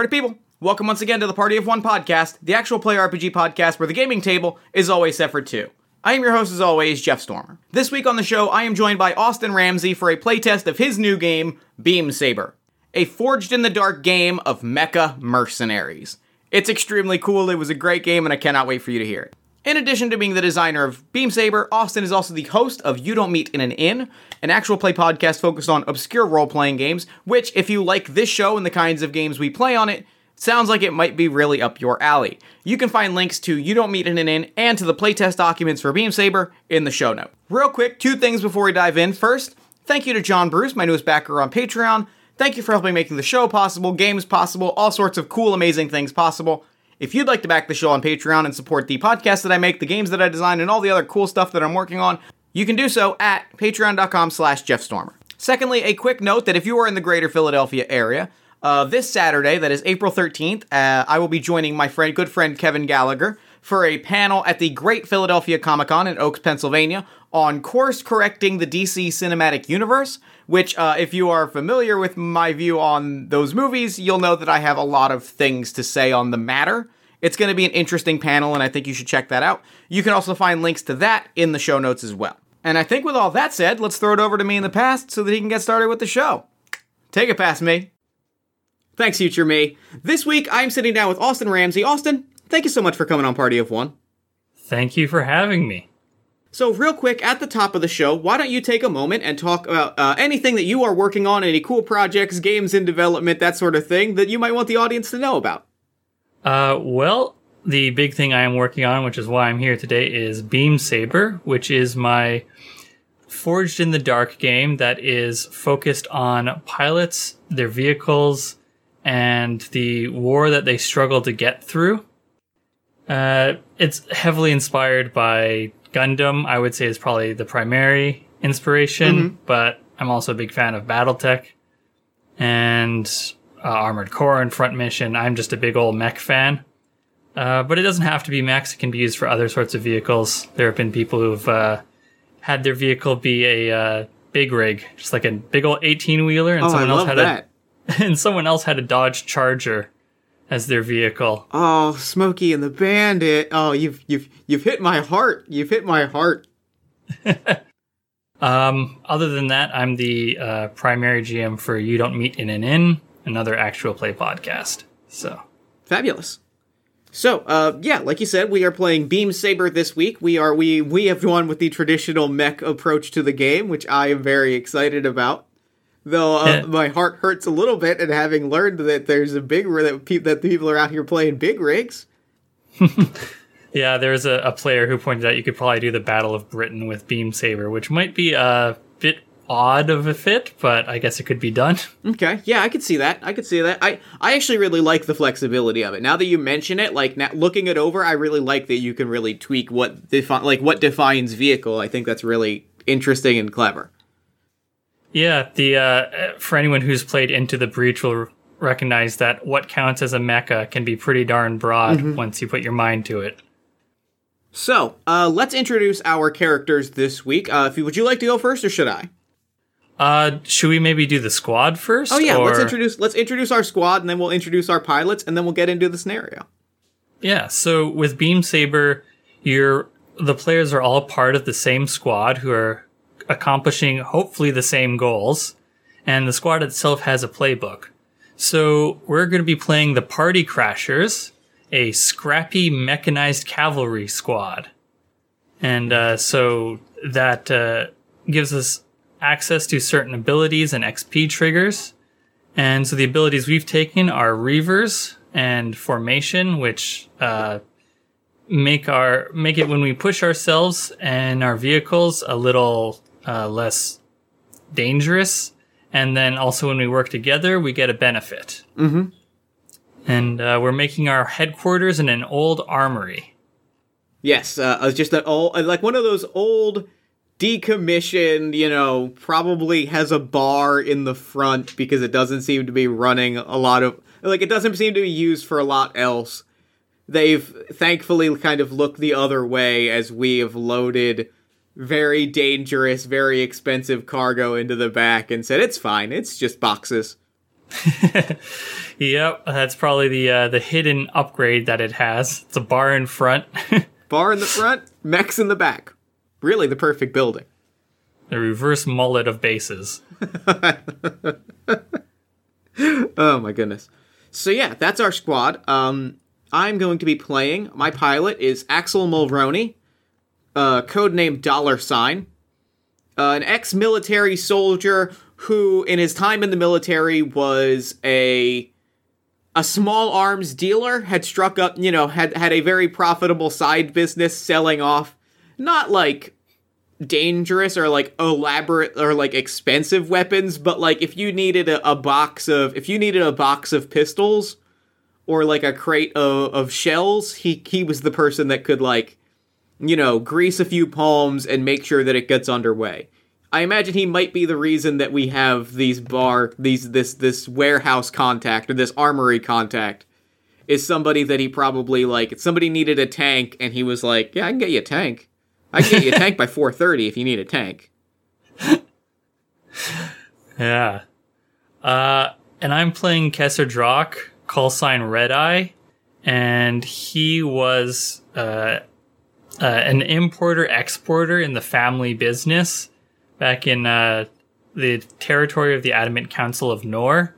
Party people, welcome once again to the Party of One podcast, the actual play RPG podcast where the gaming table is always set for two. I am your host as always, Jeff Stormer. This week on the show, I am joined by Austin Ramsey for a playtest of his new game, Beam Saber, a forged in the dark game of mecha mercenaries. It's extremely cool, it was a great game, and I cannot wait for you to hear it. In addition to being the designer of Beam Saber, Austin is also the host of You Don't Meet in an Inn, an actual play podcast focused on obscure role playing games, which, if you like this show and the kinds of games we play on it, sounds like it might be really up your alley. You can find links to You Don't Meet in an Inn and to the playtest documents for Beam Saber in the show note. Real quick, two things before we dive in. First, thank you to John Bruce, my newest backer on Patreon. Thank you for helping making the show possible, games possible, all sorts of cool, amazing things possible. If you'd like to back the show on Patreon and support the podcast that I make, the games that I design, and all the other cool stuff that I'm working on, you can do so at patreon.com slash jeffstormer. Secondly, a quick note that if you are in the greater Philadelphia area, uh, this Saturday, that is April 13th, uh, I will be joining my friend, good friend Kevin Gallagher for a panel at the Great Philadelphia Comic Con in Oaks, Pennsylvania on course correcting the DC cinematic universe, which, uh, if you are familiar with my view on those movies, you'll know that I have a lot of things to say on the matter. It's going to be an interesting panel, and I think you should check that out. You can also find links to that in the show notes as well. And I think with all that said, let's throw it over to me in the past so that he can get started with the show. Take it past me. Thanks, future me. This week, I'm sitting down with Austin Ramsey. Austin, thank you so much for coming on Party of One. Thank you for having me. So, real quick, at the top of the show, why don't you take a moment and talk about uh, anything that you are working on, any cool projects, games in development, that sort of thing that you might want the audience to know about? Uh, well, the big thing I am working on, which is why I'm here today, is Beam Saber, which is my Forged in the Dark game that is focused on pilots, their vehicles, and the war that they struggle to get through. Uh, it's heavily inspired by Gundam, I would say is probably the primary inspiration, Mhm. but I'm also a big fan of Battletech and uh, Armored Core and Front Mission. I'm just a big old mech fan. Uh, but it doesn't have to be mechs, it can be used for other sorts of vehicles. There have been people who've uh, had their vehicle be a uh, big rig, just like a big old 18 wheeler, and Oh, someone else had that. a and someone else had a Dodge Charger as their vehicle. Oh, Smokey and the Bandit. Oh, you've you've you've hit my heart. You've hit my heart. Um, other than that, I'm the uh, primary GM for You Don't Meet in an Inn, another actual play podcast. So, Fabulous. So, uh, yeah, like you said, we are playing Beam Saber this week. We are we we have gone with the traditional mech approach to the game, which I am very excited about. Though uh, my heart hurts a little bit, and having learned that there's a big that, pe- that people are out here playing big rigs. yeah, there's a, a player who pointed out you could probably do the Battle of Britain with Beam Saber, which might be a bit odd of a fit, but I guess it could be done. Okay, yeah, I could see that. I could see that. I I actually really like the flexibility of it. Now that you mention it, like now, looking it over, I really like that you can really tweak what defi- like what defines vehicle. I think that's really interesting and clever. Yeah, the uh, for anyone who's played Into the Breach will recognize that what counts as a mecha can be pretty darn broad once you put your mind to it. So, uh, let's introduce our characters this week. Uh, if you, would you like to go first, or should I? Uh, should we maybe do the squad first? Oh yeah, let's introduce let's introduce our squad, and then we'll introduce our pilots, and then we'll get into the scenario. Yeah, so with Beam Saber, you're the players are all part of the same squad who are accomplishing hopefully the same goals, and the squad itself has a playbook. So we're going to be playing the Party Crashers, a scrappy mechanized cavalry squad, and uh, so that uh, gives us access to certain abilities and XP triggers. And so the abilities we've taken are Reavers and Formation, which uh, make our make it when we push ourselves and our vehicles a little uh, less dangerous. And then also when we work together, we get a benefit. Mm-hmm. And uh, we're making our headquarters in an old armory. Yes, uh, uh, just an old, uh, like one of those old decommissioned, you know, probably has a bar in the front because it doesn't seem to be running a lot of, like, it doesn't seem to be used for a lot else. They've thankfully kind of looked the other way as we have loaded very dangerous, very expensive cargo into the back and said, it's fine, it's just boxes. Yep, that's probably the uh, the hidden upgrade that it has. It's a bar in front, Bar in the front, mechs in the back. Really the perfect building. the reverse mullet of bases. Oh my goodness. So yeah, that's our squad. Um, I'm going to be playing. My pilot is Axel Mulroney, uh, codename Dollar Sign, uh, an ex-military soldier who, in his time in the military, was a a small arms dealer. Had struck up, you know, had had a very profitable side business selling off, not like dangerous or like elaborate or like expensive weapons, but like if you needed a, a box of if you needed a box of pistols or like a crate of, of shells, he he was the person that could like you know grease a few palms and make sure that it gets underway. I imagine he might be the reason that we have these bar these this this warehouse contact or this armory contact is somebody that he probably like somebody needed a tank and he was like, "Yeah, I can get you a tank. I can get you a tank by 4:30 if you need a tank." Yeah. Uh, and I'm playing Kesser Drock, call sign Red Eye, and he was uh, uh, an importer exporter in the family business back in uh, the territory of the Adamant Council of Nor.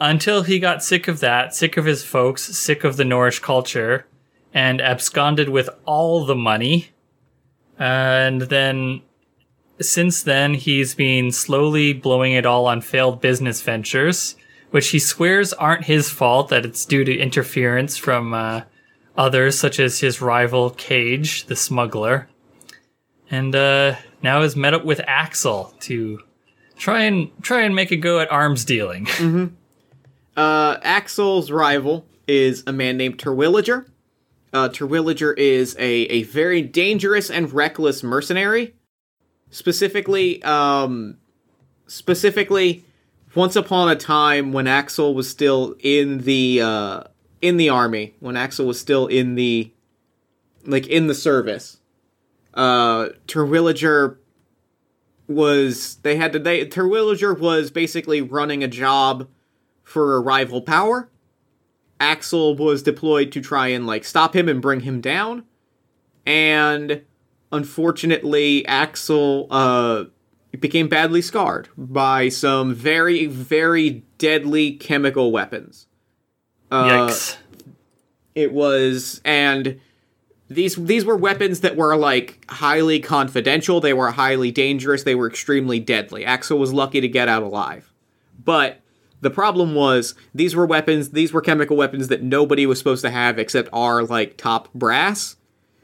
Until he got sick of that, sick of his folks, sick of the Norish culture, and absconded with all the money. And then since then, he's been slowly blowing it all on failed business ventures, which he swears aren't his fault, that it's due to interference from uh, others, such as his rival Cage, the smuggler. And uh, now has met up with Axel to try and try and make a go at arms dealing. Uh, Axel's rival is a man named Terwilliger. Uh, Terwilliger is a, a very dangerous and reckless mercenary. Specifically, um, specifically, once upon a time when Axel was still in the uh, in the army, when Axel was still in the like in the service, uh, Terwilliger was they had to they Terwilliger was basically running a job for a rival power. Axel was deployed to try and like stop him and bring him down. And unfortunately, Axel uh became badly scarred by some very very deadly chemical weapons. Uh, Yikes. it was and these these were weapons that were like highly confidential they were highly dangerous they were extremely deadly. Axel was lucky to get out alive. But the problem was these were weapons these were chemical weapons that nobody was supposed to have except our like top brass.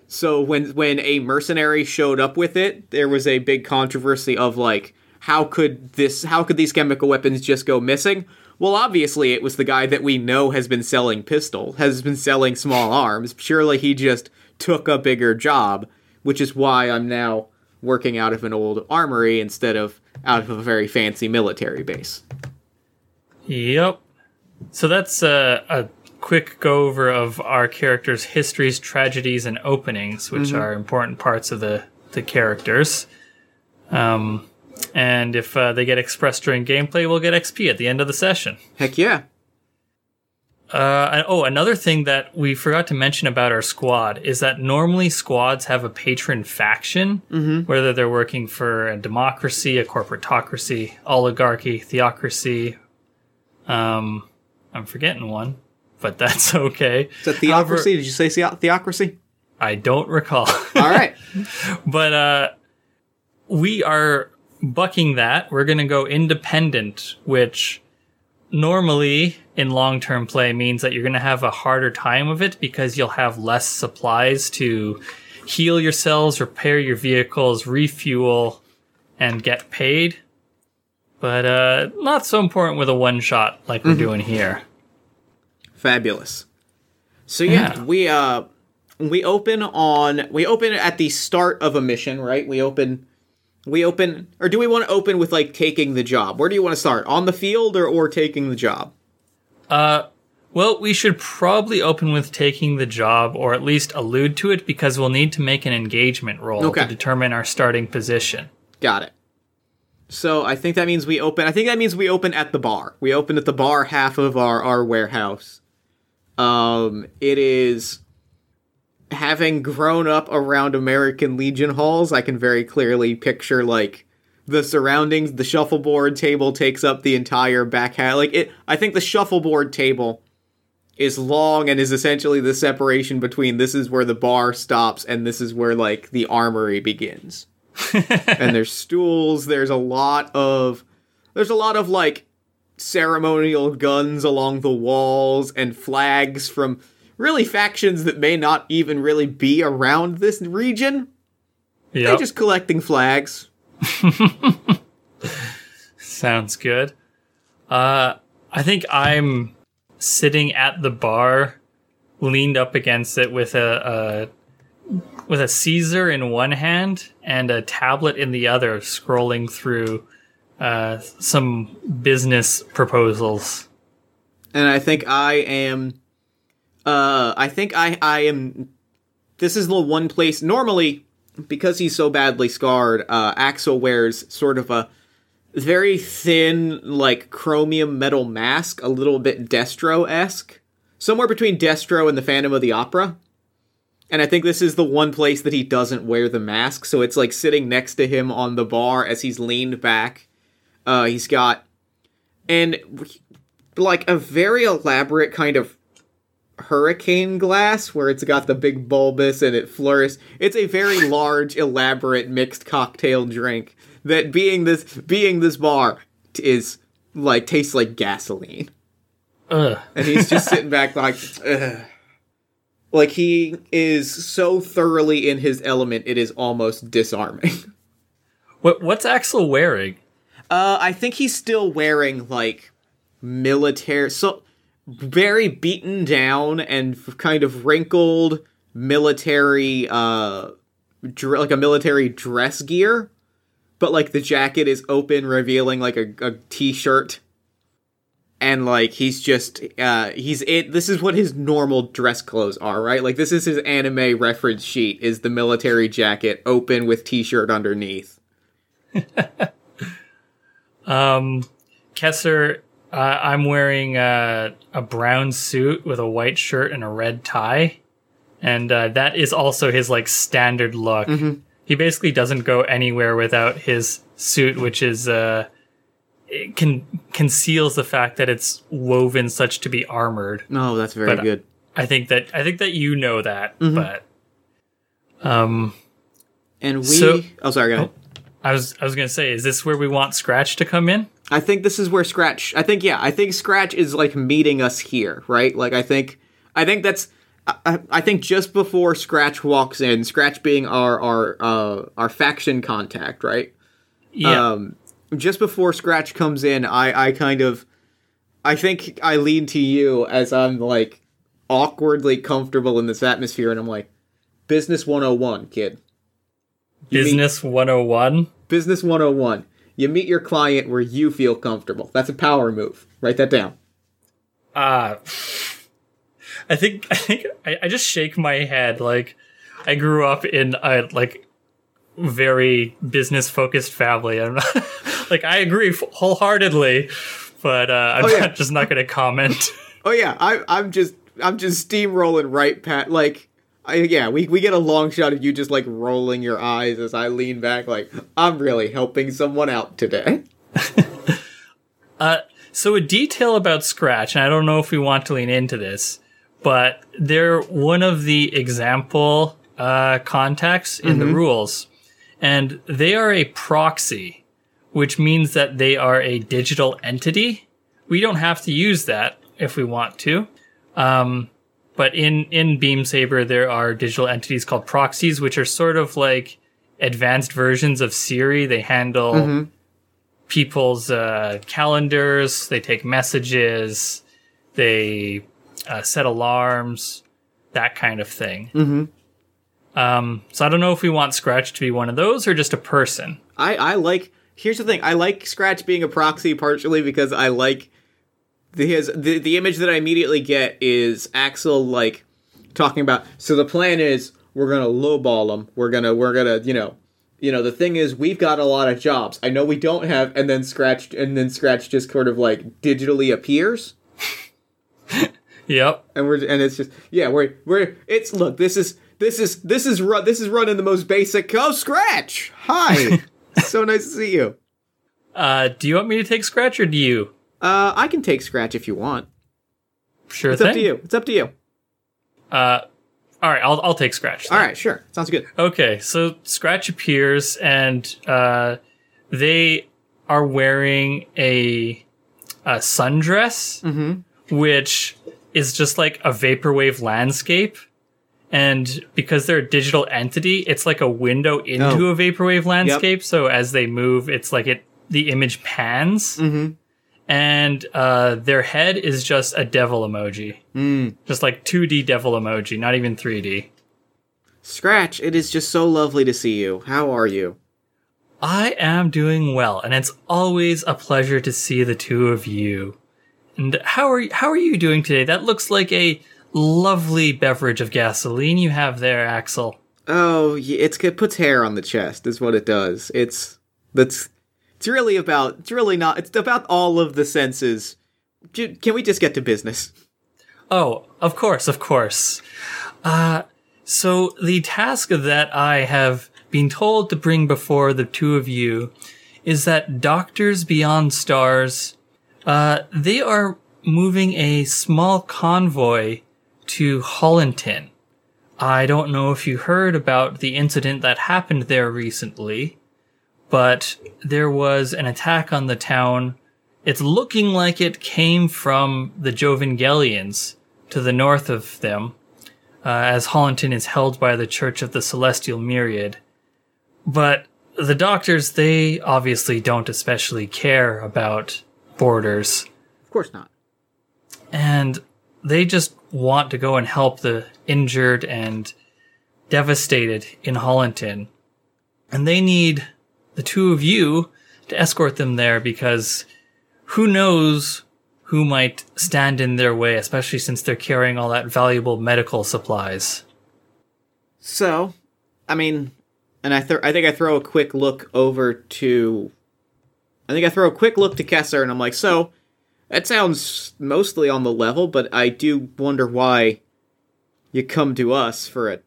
So when when a mercenary showed up with it there was a big controversy of like how could this how could these chemical weapons just go missing well obviously it was the guy that we know has been selling pistol has been selling small arms surely he just took a bigger job which is why i'm now working out of an old armory instead of out of a very fancy military base Yep. So that's a, a quick go over of our characters' histories, tragedies, and openings, which are important parts of the, the characters. Um, and if uh, they get expressed during gameplay, we'll get XP at the end of the session. heck yeah Uh, oh, another thing that we forgot to mention about our squad is that normally squads have a patron faction, whether they're working for a democracy, a corporatocracy, oligarchy, theocracy. Um, I'm forgetting one, but that's okay. is that theocracy did you say theocracy I don't recall. all right but uh, we are bucking that. We're going to go independent, which normally in long term play means that you're going to have a harder time of it because you'll have less supplies to heal yourselves, repair your vehicles, refuel, and get paid. But uh, not so important with a one shot like we're doing here. Fabulous. So yeah, Yeah. we uh we open on we open at the start of a mission, right? We open we open or do we want to open with like taking the job? Where do you want to start? On the field or or taking the job? Uh, well, we should probably open with taking the job, or at least allude to it, because we'll need to make an engagement roll Okay. to determine our starting position. Got it. So I think that means we open. I think that means we open at the bar. We open at the bar half of our our warehouse. Um, it is having grown up around American Legion halls. I can very clearly picture like the surroundings. The shuffleboard table takes up the entire back half. Like it, I think the shuffleboard table is long and is essentially the separation between this is where the bar stops and this is where like the armory begins and there's stools. There's a lot of there's a lot of like ceremonial guns along the walls and flags from really factions that may not even really be around this region. They're just collecting flags. Sounds good. Uh, I think I'm sitting at the bar, leaned up against it with a, a with a Caesar in one hand and a tablet in the other, scrolling through uh, some business proposals. and I think I am. Uh, I think I I am. This is the one place normally because he's so badly scarred. Uh, Axel wears sort of a very thin, like chromium metal mask, a little bit Destro esque, somewhere between Destro and the Phantom of the Opera. And I think this is the one place that he doesn't wear the mask, so it's like sitting next to him on the bar as he's leaned back. Uh, he's got and like a very elaborate kind of hurricane glass where it's got the big bulbous and it flourishes. It's a very large, elaborate mixed cocktail drink that being this being this bar t- is like tastes like gasoline. Ugh. And he's just sitting back like Ugh. like he is so thoroughly in his element it is almost disarming. What what's Axel wearing? Uh, I think he's still wearing like military, so very beaten down and kind of wrinkled military, uh, dr- like a military dress gear, but like the jacket is open, revealing like a, a t-shirt, and like he's just, uh, he's it. This is what his normal dress clothes are, right? Like this is his anime reference sheet: is the military jacket open with t-shirt underneath. Um, Kessler, uh, I'm wearing uh, a brown suit with a white shirt and a red tie, and uh, that is also his like standard look. He basically doesn't go anywhere without his suit, which is uh, it can conceals the fact that it's woven such to be armored. Oh, that's very But, good. I think that I think that you know that, but um, And we. So- oh, sorry. Go ahead. I was I was gonna say, is this where we want Scratch to come in? I think this is where Scratch. I think yeah. I think Scratch is like meeting us here, right? Like I think. I think that's. I, I think just before Scratch walks in, Scratch being our our uh, our faction contact, right? Yeah. Um, just before Scratch comes in, I I kind of. I think I lean to you as I'm like awkwardly comfortable in this atmosphere, and I'm like, business 101, kid. you mean- Business 101. Business 101. You meet your client where you feel comfortable. That's a power move. Write that down. Uh I think I think I, I just shake my head like I grew up in a like very business focused family. I'm not, like I agree wholeheartedly, but uh, I'm Oh, yeah. not, just not going to comment. Oh yeah, I, I'm just I'm just steamrolling right pat like I, yeah we we get a long shot of you just like rolling your eyes as I lean back like I'm really helping someone out today. Uh, so a detail about Scratch, and I don't know if we want to lean into this, but they're one of the example uh, contacts in the rules, and they are a proxy, which means that they are a digital entity. We don't have to use that if we want to. Um, but in in Beam Saber, there are digital entities called proxies, which are sort of like advanced versions of Siri. They handle people's uh, calendars. They take messages. They uh, set alarms, that kind of thing. Mm-hmm. Um, so I don't know if we want Scratch to be one of those or just a person. I I like here's the thing I like Scratch being a proxy partially because I like his the the image that I immediately get is Axel like talking about so the plan is we're gonna lowball them. we're gonna we're gonna you know you know, the thing is, we've got a lot of jobs. I know we don't have, and then Scratch, and then Scratch just sort of like digitally appears, Yep. and we're, and it's just, yeah, we're, we're, it's, look, this is, this is, this is, run, this is running the most basic. Oh, Scratch! Hi! so nice to see you. Uh, do you want me to take Scratch or do you? Uh, I can take Scratch if you want. Sure It's thing. up to you. It's up to you. Uh, all right, I'll I'll take Scratch. then. All right, sure. Sounds good. Okay, so Scratch appears and uh, they are wearing a a sundress, which is just like a vaporwave landscape. And because they're a digital entity, it's like a window into Oh. a vaporwave landscape. So as they move, it's like it the image pans. Mm-hmm. And uh, their head is just a devil emoji, Mm. just like 2D devil emoji, not even 3D. Scratch, it is just so lovely to see you. How are you? I am doing well, and it's always a pleasure to see the two of you. And how are how are you doing today? That looks like a lovely beverage of gasoline you have there, Axel. Oh, it's it puts hair on the chest. Is what it does. It's that's it's really about. It's really not. It's about all of the senses. Can we just get to business? Oh, of course, of course. Uh, so the task that I have been told to bring before the two of you is that Doctors Beyond Stars, uh, they are moving a small convoy to Hollinton. I don't know if you heard about the incident that happened there recently, but there was an attack on the town. It's looking like it came from the Jovangelians to the north of them, uh, as Hollinton is held by the Church of the Celestial Myriad. But the doctors, they obviously don't especially care about borders, Of course not. and they just want to go and help the injured and devastated in Hollinton. And they need the two of you to escort them there because who knows who might stand in their way, especially since they're carrying all that valuable medical supplies. So, I mean, and I th- I think I throw a quick look over to. I think I throw a quick look to Kessler, and I'm like, so that sounds mostly on the level, but I do wonder why you come to us for a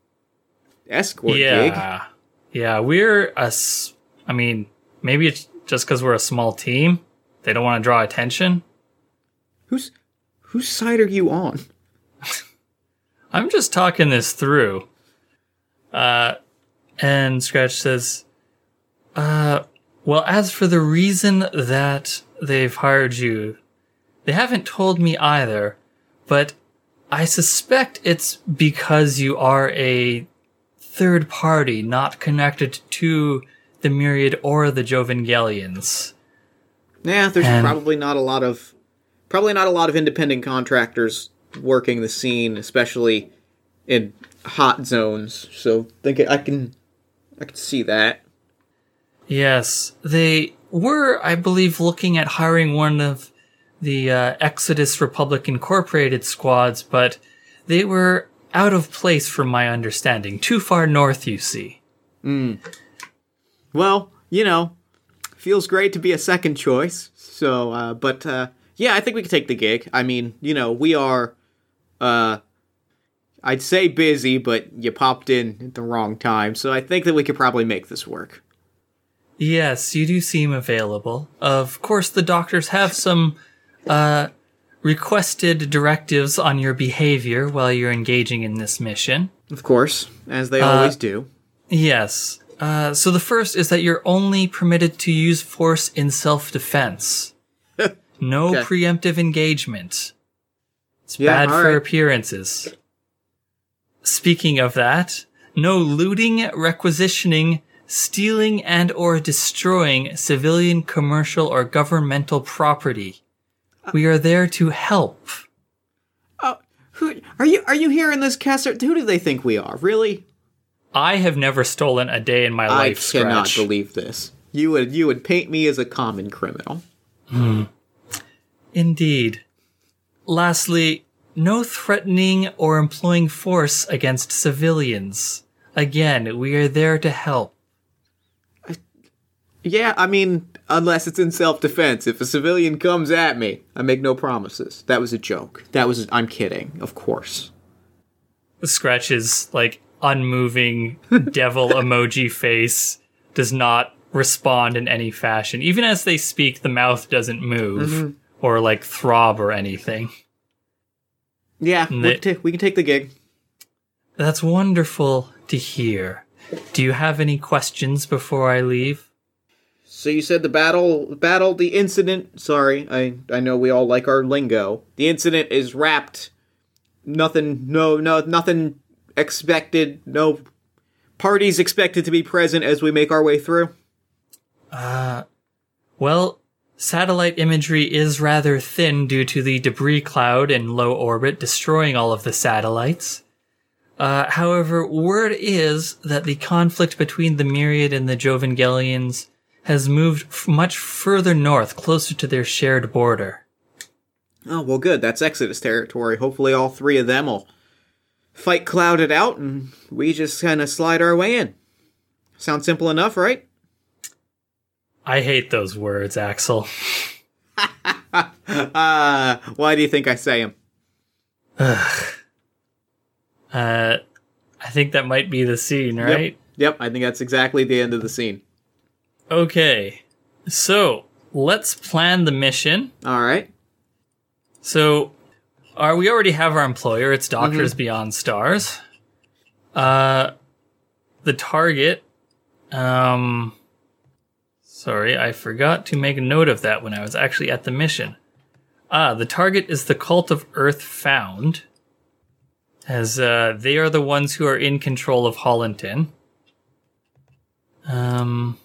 escort gig. yeah. Yeah, we're a. s- I mean, maybe it's just because we're a small team. They don't want to draw attention. Whose whose side are you on? I'm just talking this through. Uh, and Scratch says, uh, well, as for the reason that they've hired you, they haven't told me either, but I suspect it's because you are a third party not connected to the Myriad or the Jovangelians. Yeah, there's And- probably not a lot of probably not a lot of independent contractors working the scene, especially in hot zones. So think I can I can see that. Yes, they were, I believe, looking at hiring one of the uh, Exodus Republic Incorporated squads, but they were out of place from my understanding. Too far north, you see. Well, you know, feels great to be a second choice. So, uh, but uh, yeah, I think we can take the gig. I mean, you know, we are, uh, I'd say busy, but you popped in at the wrong time. So I think that we could probably make this work. Yes, you do seem available. Of course, the doctors have some uh, requested directives on your behavior while you're engaging in this mission. Of course, as they always do. Yes. Uh, so the first is that you're only permitted to use force in self-defense. No Okay. preemptive engagement. It's Yeah, bad for right. appearances. Speaking of that, no looting, requisitioning, stealing and or destroying civilian, commercial or governmental property. We are there to help. Oh, who are you? Are you hearing this, Kessler? Who do they think we are? Really? I have never stolen a day in my I life, I cannot Scratch. believe this. You would you would paint me as a common criminal. Hmm. Indeed. Lastly, no threatening or employing force against civilians. Again, we are there to help. Yeah, I mean, unless it's in self defense. If a civilian comes at me, I make no promises. That was a joke. That was. I'm kidding, of course. Scratch's like unmoving devil emoji face does not respond in any fashion. Even as they speak, the mouth doesn't move mm-hmm. or like throb or anything. Yeah, we can, ta- we can take the gig. That's wonderful to hear. Do you have any questions before I leave? So you said the battle, battle, the incident. Sorry, I I know we all like our lingo. The incident is wrapped. Nothing, no, no, nothing expected. No parties expected to be present as we make our way through. Uh, well, satellite imagery is rather thin due to the debris cloud in low orbit destroying all of the satellites. Uh, however, word is that the conflict between the Myriad and the Jovangelians has moved f- much further north, closer to their shared border. Oh well, good. That's Exodus territory. Hopefully, all three of them will fight clouded out, and we just kind of slide our way in. Sounds simple enough, right? I hate those words, Axel. Uh, why do you think I say them? Ugh. Uh, I think that might be the scene, right? Yep, I think that's exactly the end of the scene. Okay. So, let's plan the mission. All right. So, our, we already have our employer. It's Doctors Beyond Stars. Uh, the target. Um, sorry, I forgot to make a note of that when I was actually at the mission. Ah, the target is the Cult of Earth Found, as uh, they are the ones who are in control of Hollinton. Um,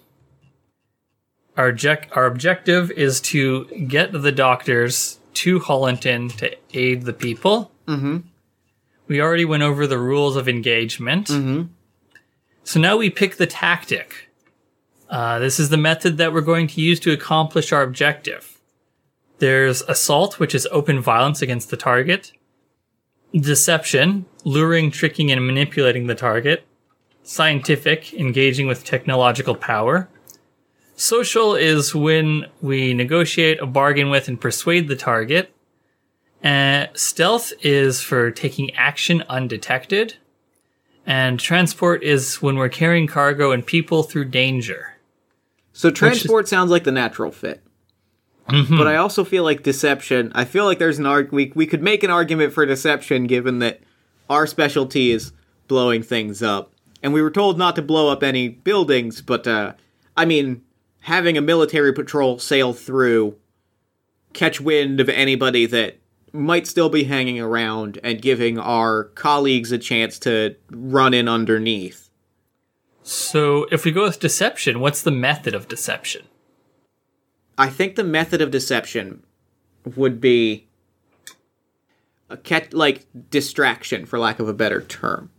our object our objective is to get the doctors to Hollinton to aid the people. Mm-hmm. We already went over the rules of engagement. Mm-hmm. So now we pick the tactic. Uh, this is the method that we're going to use to accomplish our objective. There's assault, which is open violence against the target. Deception, luring, tricking, and manipulating the target. Scientific, engaging with technological power. Social is when we negotiate a bargain with and persuade the target. Uh, stealth is for taking action undetected. And transport is when we're carrying cargo and people through danger. So transport sounds like the natural fit. But I also feel like deception. I feel like there's an arg- we we could make an argument for deception given that our specialty is blowing things up. And we were told not to blow up any buildings, but uh I mean having a military patrol sail through catch wind of anybody that might still be hanging around and giving our colleagues a chance to run in underneath. So if we go with deception, what's the method of deception? I think the method of deception would be a cat like distraction, for lack of a better term.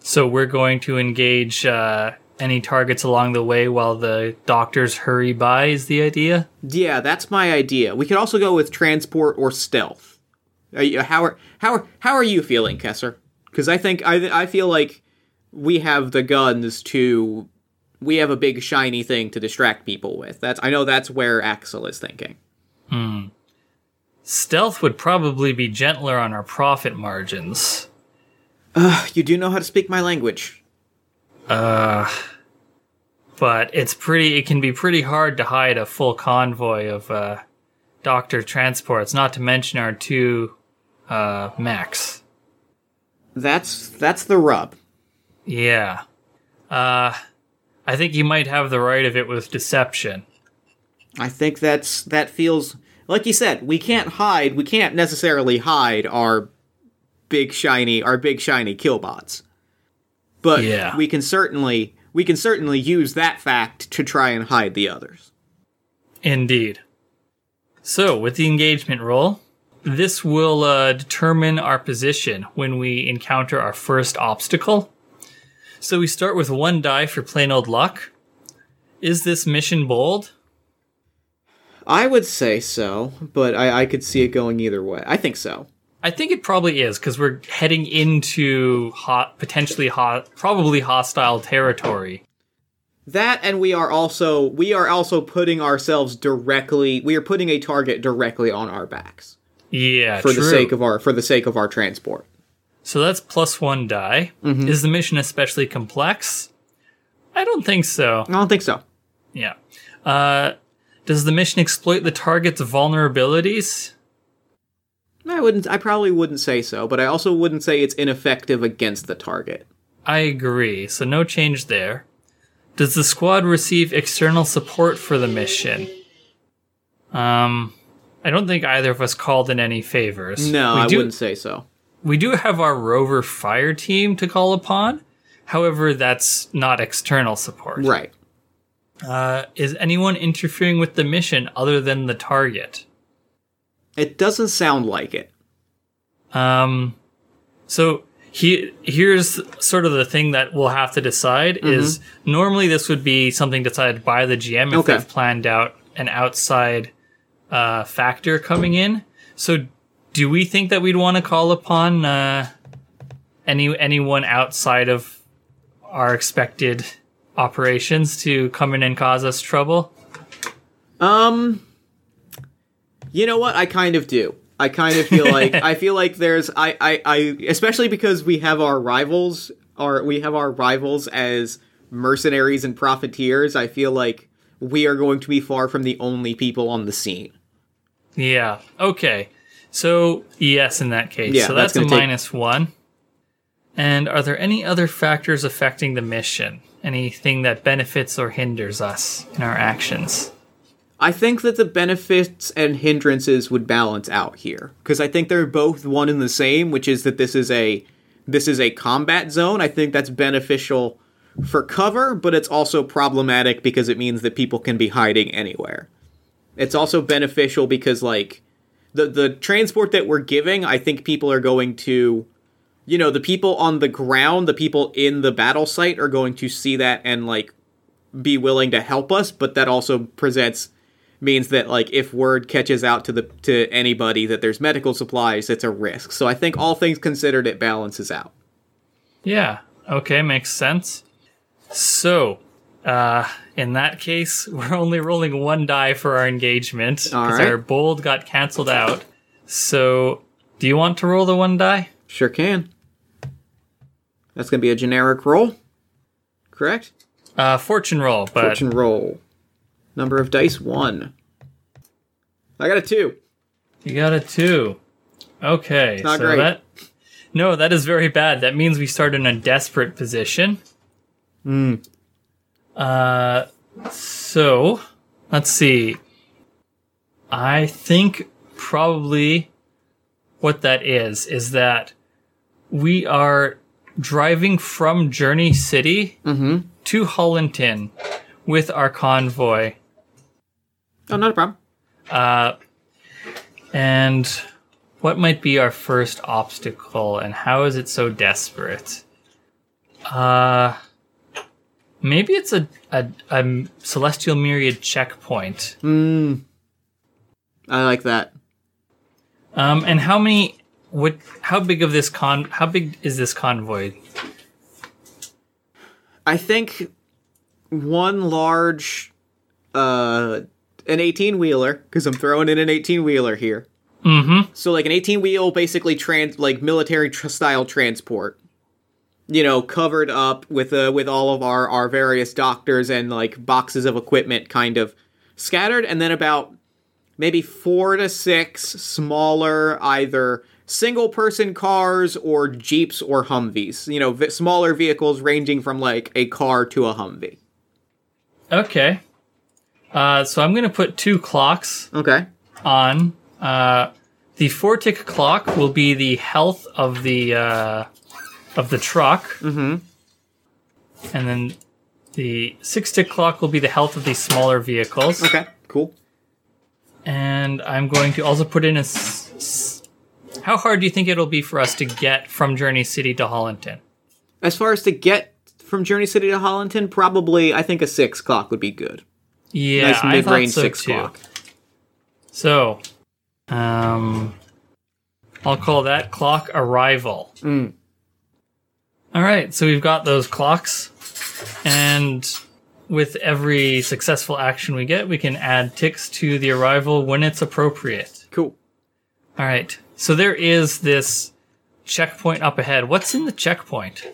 So we're going to engage uh, any targets along the way while the doctors hurry by, is the idea? Yeah, that's my idea. We could also go with transport or stealth. Are you, how are how are how are you feeling, Kesser? Because I think I I feel like we have the guns to we have a big shiny thing to distract people with. That's I know that's where Axel is thinking. Hmm. Stealth would probably be gentler on our profit margins. You do know how to speak my language. Uh, but it's pretty it can be pretty hard to hide a full convoy of uh, doctor transports not to mention our two uh, mechs That's that's the rub. yeah uh, i think you might have the right of it with deception I think that's that feels like you said. We can't hide. We can't necessarily hide our big shiny our big shiny killbots, but Yeah. we can certainly we can certainly use that fact to try and hide the others. indeed so with the engagement roll this will uh, determine our position when we encounter our first obstacle so we start with one die for plain old luck is this mission bold I would say so, but I, I could see it going either way. I think so. I think it probably is because we're heading into hot, potentially hot, probably hostile territory. That and we are also we are also putting ourselves directly we are putting a target directly on our backs Yeah, for true. the sake of our for the sake of our transport. so that's plus one die. Mm-hmm. Is the mission especially complex? I don't think so. I don't think so. Yeah. Uh, does the mission exploit the target's vulnerabilities? I wouldn't I probably wouldn't say so, but I also wouldn't say it's ineffective against the target. I agree, so no change there. Does the squad receive external support for the mission? Um, I don't think either of us called in any favors. No, we I do, wouldn't say so. We do have our rover fire team to call upon. However, that's not external support. Right. Uh, is anyone interfering with the mission other than the target? It doesn't sound like it. Um, so he, here's sort of the thing that we'll have to decide is normally this would be something decided by the GM if Mm-hmm. Okay. they've planned out an outside uh, factor coming in. So do we think that we'd want to call upon uh, any anyone outside of our expected operations to come in and cause us trouble? Um You know what? I kind of do. I kind of feel like I feel like there's I, I I especially because we have our rivals our we have our rivals as mercenaries and profiteers, I feel like we are going to be far from the only people on the scene. Yeah. Okay. So yes, in that case. Yeah, so that's that's, a take- minus one. And are there any other factors affecting the mission? Anything that benefits or hinders us in our actions? I think that the benefits and hindrances would balance out here because I think they're both one and the same, which is that this is a this is a combat zone. I think that's beneficial for cover, but it's also problematic because it means that people can be hiding anywhere. It's also beneficial because like the the transport that we're giving, I think people are going to you know, the people on the ground, the people in the battle site are going to see that and like be willing to help us, but that also presents means that like if word catches out to the to anybody that there's medical supplies, it's a risk. So I think all things considered it balances out. Yeah. Okay, makes sense. So, uh, in that case, we're only rolling one die for our engagement because right. our bold got canceled out. So, do you want to roll the one die? Sure can. That's going to be a generic roll. Correct? Uh, fortune roll, but Fortune roll. Number of dice 1. I got a 2. You got a two. Okay, not so great. that no, that is very bad. That means we start in a desperate position. Hmm. Uh, so let's see. I think probably what that is is that we are driving from Journey City Mm-hmm. to Hollinton with our convoy. Oh, not a problem. Uh, and what might be our first obstacle, and how is it so desperate? Uh, maybe it's a, a, a celestial myriad checkpoint. Hmm. I like that. Um, and how many? What? How big of this con? How big is this convoy? I think one large, uh, an 18 wheeler, because I'm throwing in an 18 wheeler here. Mm-hmm. So, like an 18 wheel, basically trans, like military tr- style transport. You know, covered up with uh, with all of our our various doctors and like boxes of equipment, kind of scattered, and then about maybe four to six smaller either single person cars or jeeps or humvees you know v- smaller vehicles ranging from like a car to a humvee Okay. Uh, so I'm gonna put two clocks okay on. Uh, the four tick clock will be the health of the uh, of the truck, mm-hmm and then the six tick clock will be the health of these smaller vehicles. okay cool And I'm going to also put in a. s- s- How hard do you think it'll be for us to get from Journey City to Hollinton? as far as to get from journey city to hollinton probably i think a six clock would be good Yeah, nice I thought mid-range so six too. clock So, um, I'll call that clock arrival. Mm. All right, so we've got those clocks, and with every successful action we get, we can add ticks to the arrival when it's appropriate. Cool. All right. So there is this checkpoint up ahead. What's in the checkpoint?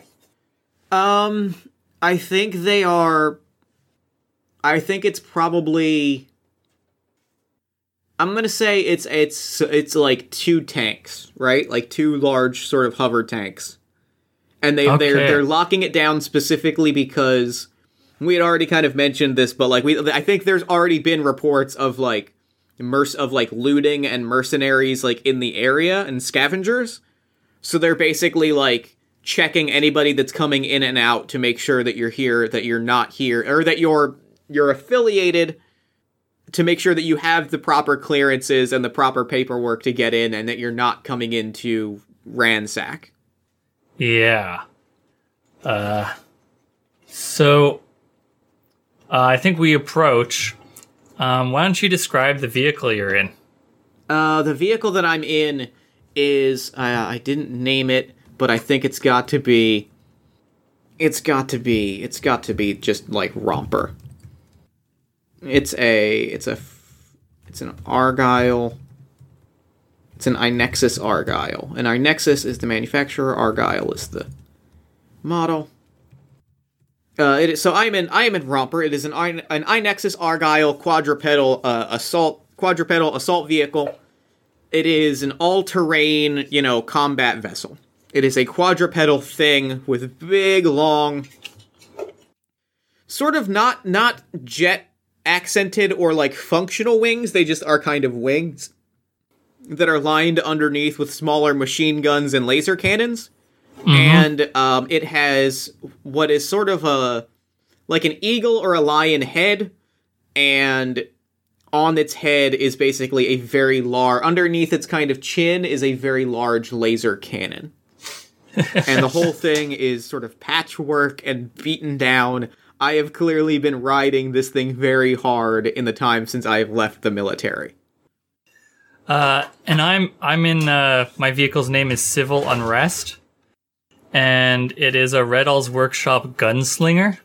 Um, I think they are. I think it's probably. I'm gonna say it's it's it's like two tanks, right? Like two large sort of hover tanks, and they they're they're locking it down specifically because we had already kind of mentioned this, but like we I think there's already been reports of like merc of like looting and mercenaries like in the area and scavengers. So they're basically like checking anybody that's coming in and out to make sure that you're here, that you're not here, or that you're you're affiliated to make sure that you have the proper clearances and the proper paperwork to get in and that you're not coming in to ransack. Yeah. Uh, so uh, I think we approach. Um, why don't you describe the vehicle you're in? Uh, the vehicle that I'm in is uh, I didn't name it, but I think it's got to be. It's got to be. It's got to be just like romper. It's a. It's a. It's an Argyle. It's an iNexus Argyle, and iNexus is the manufacturer. Argyle is the model. Uh, so I'm in I am in Romper. It is an I, an iNexus Argyle quadrupedal uh, assault quadrupedal assault vehicle. It is an all-terrain, you know, combat vessel. It is a quadrupedal thing with big, long, sort of not not jet accented or like functional wings. They just are kind of wings that are lined underneath with smaller machine guns and laser cannons. And um, it has what is sort of a like an eagle or a lion head, and on its head is basically a very large underneath its kind of chin is a very large laser cannon and the whole thing is sort of patchwork and beaten down i have clearly been riding this thing very hard in the time since i have left the military Uh, and I'm I'm in. Uh, my vehicle's name is Civil Unrest, and it is a Red All's Workshop gunslinger.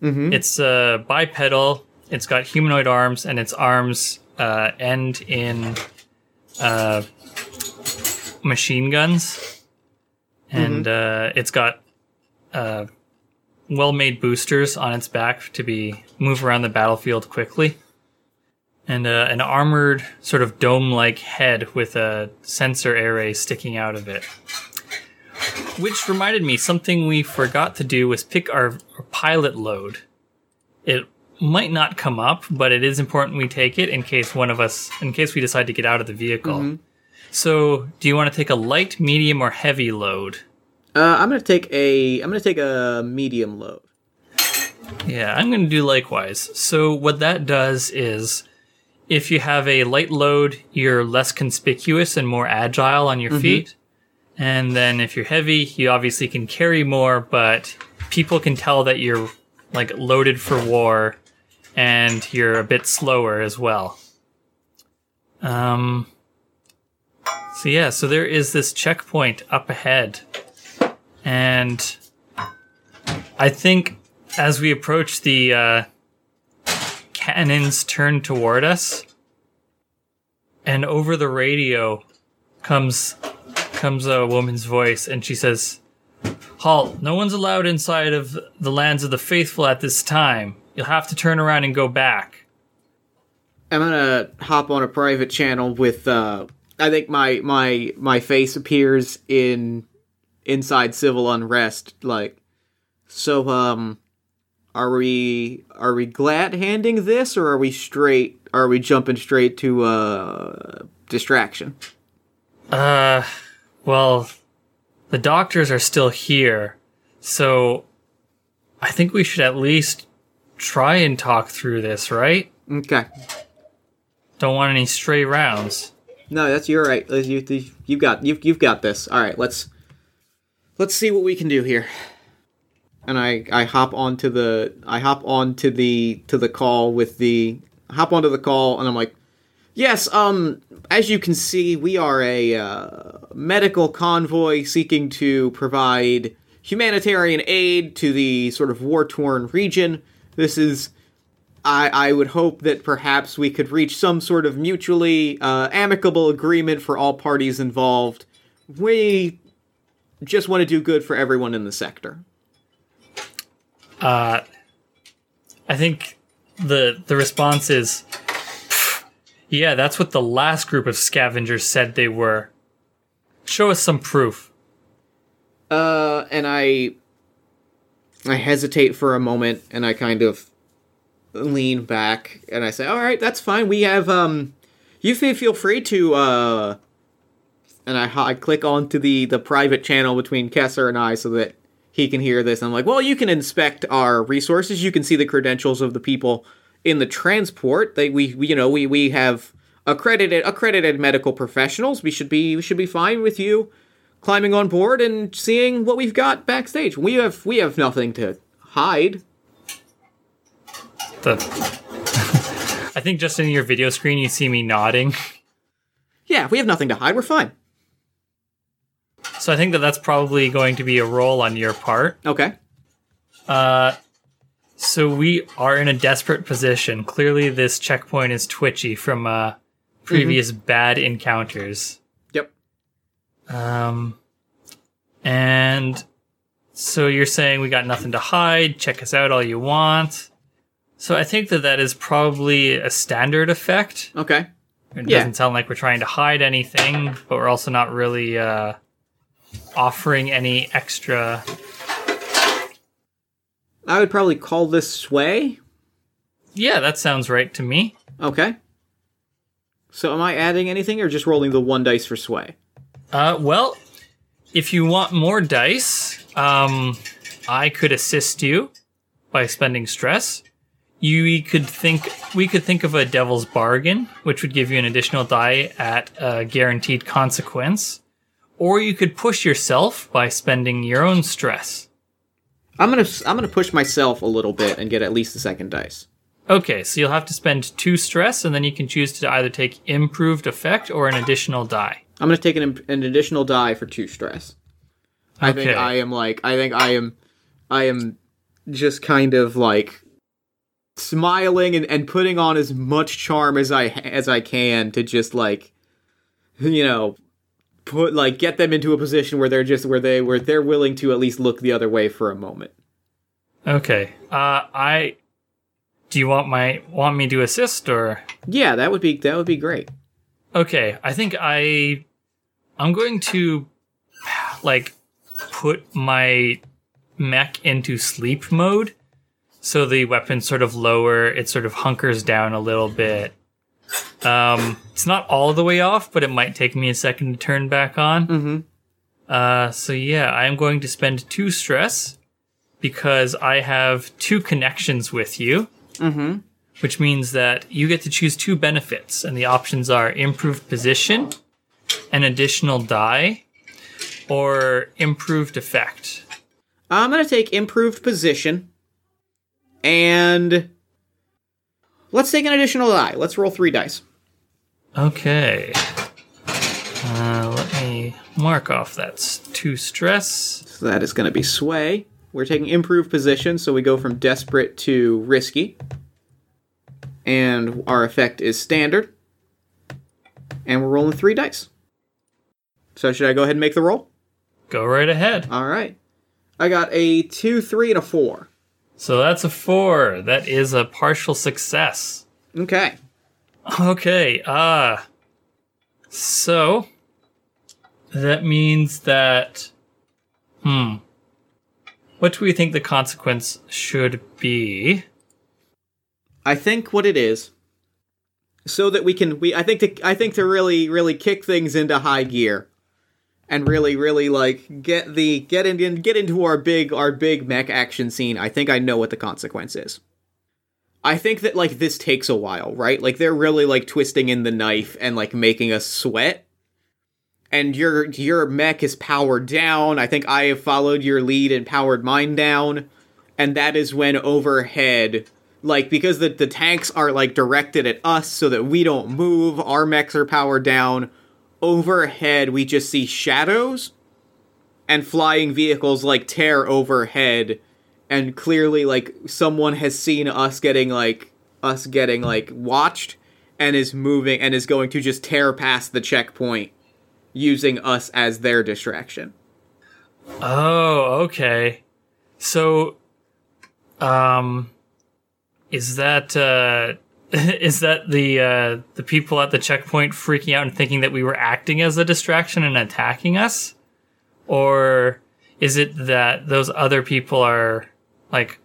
Mm-hmm. It's uh, bipedal. It's got humanoid arms, and its arms uh, end in uh, machine guns, and uh, it's got uh, well-made boosters on its back to be move around the battlefield quickly and uh, an armored sort of dome-like head with a sensor array sticking out of it. Which reminded me, something we forgot to do was pick our, our pilot load. It might not come up, but it is important we take it in case one of us, in case we decide to get out of the vehicle. So, do you want to take a light, medium, or heavy load? Uh, i'm gonna take a i'm gonna take a medium load Yeah, I'm going to do likewise. So, what that does is if you have a light load, you're less conspicuous and more agile on your feet. And then if you're heavy, you obviously can carry more, but people can tell that you're like loaded for war and you're a bit slower as well. Um, so, yeah, so there is this checkpoint up ahead. And I think as we approach the uh, cannons turn toward us, and over the radio comes comes a woman's voice, and she says, "Halt! No one's allowed inside of the lands of the faithful at this time. You'll have to turn around and go back." i'm gonna hop on a private channel with uh i think my my my face appears in inside civil unrest like so um are we are we glad handing this or are we straight are we jumping straight to uh distraction Uh, well, the doctors are still here, so I think we should at least try and talk through this, right? okay Don't want any stray rounds. no that's you're right you, you you've got you've, you've got this all right let's let's see what we can do here and i i hop onto the i hop onto the to the call with the hop onto the call and i'm like yes um as you can see we are a uh, medical convoy seeking to provide humanitarian aid to the sort of war torn region This is. I, I would hope that perhaps we could reach some sort of mutually uh, amicable agreement for all parties involved. We just want to do good for everyone in the sector. Uh, I think the the response is, yeah, that's what the last group of scavengers said they were. Show us some proof. Uh, and I, I hesitate for a moment, and I kind of lean back, and I say, "All right, that's fine. We have um, you feel feel free to uh." And I, I click onto the the private channel between Kesser and I so that he can hear this. I'm like, well, you can inspect our resources. You can see the credentials of the people in the transport. They we, we you know we we have accredited accredited medical professionals. We should be we should be fine with you climbing on board and seeing what we've got backstage. We have we have nothing to hide. The I think just in your video screen you see me nodding. Yeah, we have nothing to hide. We're fine. So I think that that's probably going to be a roll on your part. Okay. Uh, so we are in a desperate position. Clearly, this checkpoint is twitchy from uh, previous bad encounters. Yep. Um, and so you're saying we got nothing to hide. Check us out all you want. So I think that that is probably a standard effect. Okay. It Yeah. doesn't sound like we're trying to hide anything, but we're also not really uh, offering any extra. I would probably call this sway. Yeah, that sounds right to me. Okay. So am I adding anything or just rolling the one dice for sway? Uh, well, if you want more dice, um, I could assist you by spending stress. You could think we could think of a devil's bargain, which would give you an additional die at a guaranteed consequence, or you could push yourself by spending your own stress. I'm gonna I'm gonna push myself a little bit and get at least the second dice. Okay, so you'll have to spend two stress, and then you can choose to either take improved effect or an additional die. I'm gonna take an, an additional die for two stress. I think I am like I think I am I am just kind of like smiling and, and putting on as much charm as I as I can to just like you know put like get them into a position where they're just where they where they're willing to at least look the other way for a moment. Okay. Uh, I. Do you want my want me to assist or? Yeah, that would be that would be great. Okay, I think I. I'm going to, like, put my mech into sleep mode, so the weapon sort of lower. It sort of hunkers down a little bit. Um, it's not all the way off, but it might take me a second to turn back on. Mm-hmm. Uh, so yeah, I am going to spend two stress because I have two connections with you. Mm-hmm. Which means that you get to choose two benefits, and the options are improved position, an additional die, or improved effect. I'm gonna take improved position, and let's take an additional die. Let's roll three dice. Okay. Uh, let me mark off that's two stress. So that is gonna be sway. We're taking improved position, so we go from desperate to risky, and our effect is standard. And we're rolling three dice. So should I go ahead and make the roll? Go right ahead. All right. I got a two, three, and a four. So that's a four. That is a partial success. Okay. Okay, uh so that means that hmm what do we think the consequence should be? I think what it is, so that we can we I think to I think to really really kick things into high gear, and really really like get the get in get into our big our big mech action scene. I think I know what the consequence is. I think that like this takes a while, right? Like they're really like twisting in the knife and like making us sweat. And your your mech is powered down. I think I have followed your lead and powered mine down. And that is when overhead like because the, the tanks are like directed at us so that we don't move, our mechs are powered down. Overhead we just see shadows and flying vehicles like tear overhead and clearly like someone has seen us getting like us getting like watched and is moving and is going to just tear past the checkpoint using us as their distraction. Oh, okay. So, um, is that uh, is that the uh, the people at the checkpoint freaking out and thinking that we were acting as a distraction and attacking us, or is it that those other people are like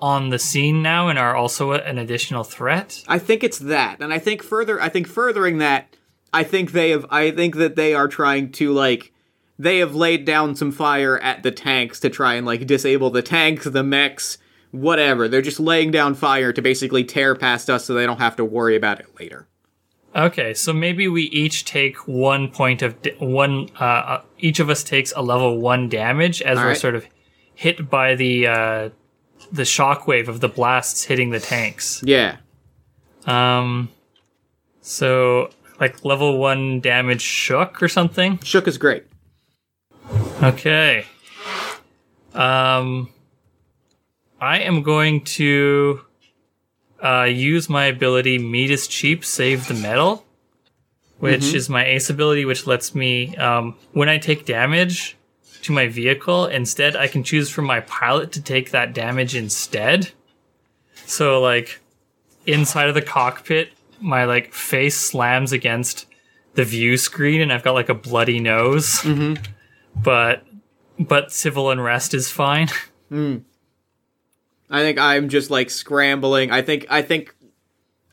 on the scene now and are also an additional threat? I think it's that. And I think further I think furthering that, I think they have I think that they are trying to like they have laid down some fire at the tanks to try and like disable the tanks, the mechs, whatever. They're just laying down fire to basically tear past us so they don't have to worry about it later. Okay, so maybe we each take one point of da- one. Uh, uh, each of us takes a level one damage as All we're right. sort of hit by the uh, the shockwave of the blasts hitting the tanks. Yeah. Um, so like level one damage shook or something. Shook is great. Okay. Um, I am going to uh, use my ability Meat is Cheap, Save the Metal, which is my ace ability, which lets me, um, when I take damage to my vehicle, instead I can choose for my pilot to take that damage instead. So, like, inside of the cockpit, my like face slams against the view screen, and I've got like a bloody nose but but civil unrest is fine. I think I'm just like scrambling. I think I think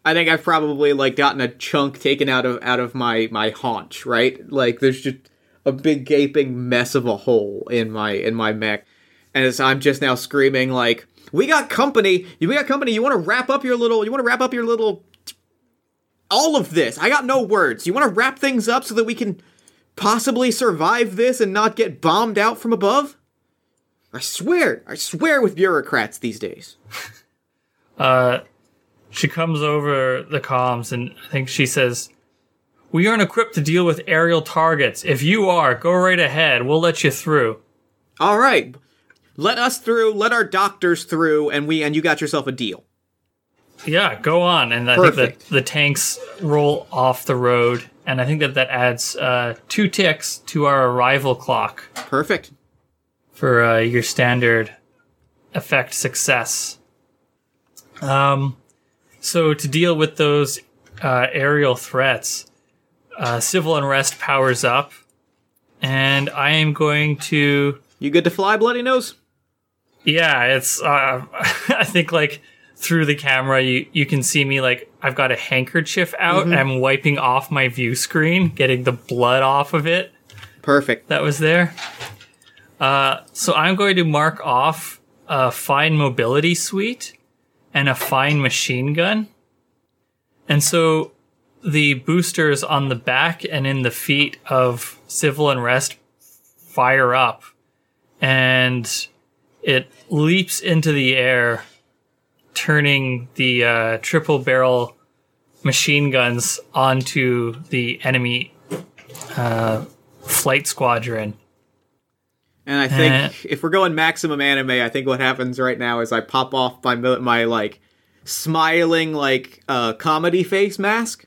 I think I've probably like gotten a chunk taken out of out of my my haunch, right? Like there's just a big gaping mess of a hole in my in my mech. And as I'm just now screaming like, "We got company. We got company. You want to wrap up your little you want to wrap up your little all of this. I got no words. You want to wrap things up so that we can possibly survive this and not get bombed out from above?" I swear, I swear with bureaucrats these days. Uh, she comes over the comms and I think she says, "We aren't equipped to deal with aerial targets. If you are, go right ahead. We'll let you through." All right. Let us through, let our doctors through, and we and you got yourself a deal. Yeah, go on. And I think that the tanks roll off the road, and I think that that adds uh, two ticks to our arrival clock Perfect. For uh, your standard effect success. Um, so to deal with those uh, aerial threats, uh, civil unrest powers up, and I am going to. You good to fly, Bloody Nose? Yeah, it's. Uh, I think like through the camera, you you can see me like I've got a handkerchief out. and I'm wiping off my view screen, getting the blood off of it Perfect. that was there. Uh, so I'm going to mark off a fine mobility suite and a fine machine gun. And so the boosters on the back and in the feet of Civil Unrest fire up and it leaps into the air, turning the uh, triple barrel machine guns onto the enemy uh, flight squadron. And I think if we're going maximum anime, I think what happens right now is I pop off my my like smiling like uh, comedy face mask,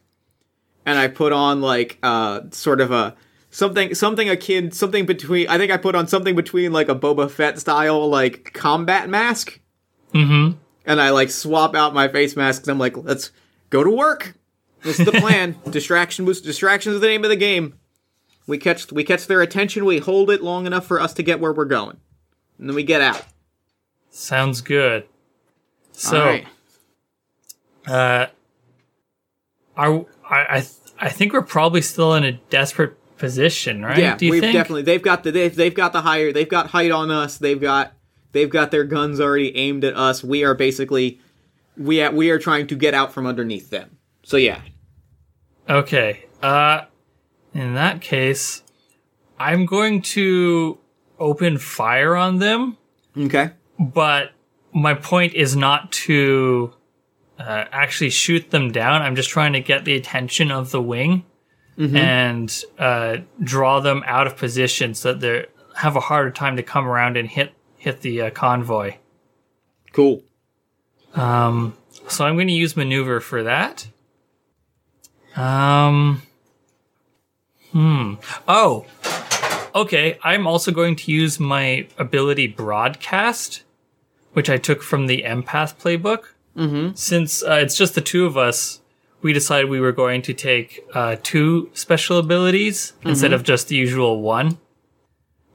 and I put on like uh sort of a something something akin something between. I think I put on something between like a Boba Fett style like combat mask. Mm-hmm. and I like swap out my face mask and I'm like, let's go to work. This is the plan. Distraction was distraction is the name of the game. We catch we catch their attention, we hold it long enough for us to get where we're going. And then we get out. Sounds good. So, right. uh, are I I th- I think we're probably still in a desperate position, right? Yeah, Do you we've think? definitely they've got the they've, they've got the higher they've got height on us. They've got they've got their guns already aimed at us. We are basically we are, we are trying to get out from underneath them. So yeah. Okay. Uh, in that case, I'm going to open fire on them, Okay. but my point is not to uh, actually shoot them down. I'm just trying to get the attention of the wing and uh, draw them out of position so that they have a harder time to come around and hit hit the uh, convoy. Cool. Um, so I'm going to use maneuver for that. Um, hmm. Oh, okay. I'm also going to use my ability broadcast, which I took from the empath playbook. Mm-hmm. Since uh, it's just the two of us, we decided we were going to take uh, two special abilities instead of just the usual one.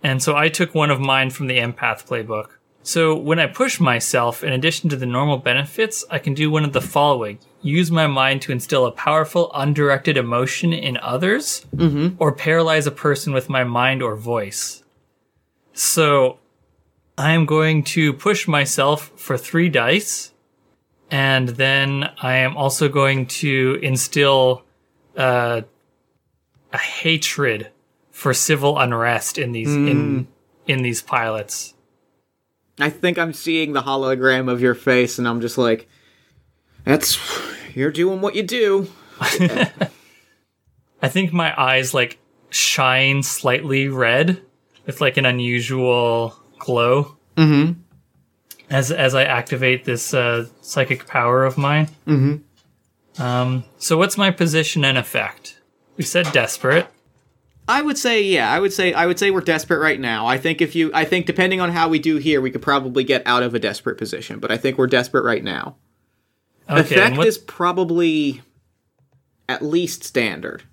And so I took one of mine from the empath playbook. So when I push myself, in addition to the normal benefits, I can do one of the following. Use my mind to instill a powerful, undirected emotion in others, or paralyze a person with my mind or voice. So I am going to push myself for three dice, and then I am also going to instill uh, a hatred for civil unrest in these in in these pilots. I think I'm seeing the hologram of your face, and I'm just like, that's you're doing what you do. I think my eyes like shine slightly red with like an unusual glow. Mm-hmm. As as I activate this uh, psychic power of mine. Mm-hmm. Um. So what's my position and effect? We said desperate. I would say, yeah, I would say, I would say we're desperate right now. I think if you, I think depending on how we do here, we could probably get out of a desperate position. But I think we're desperate right now. Okay. Effect what- is probably at least standard.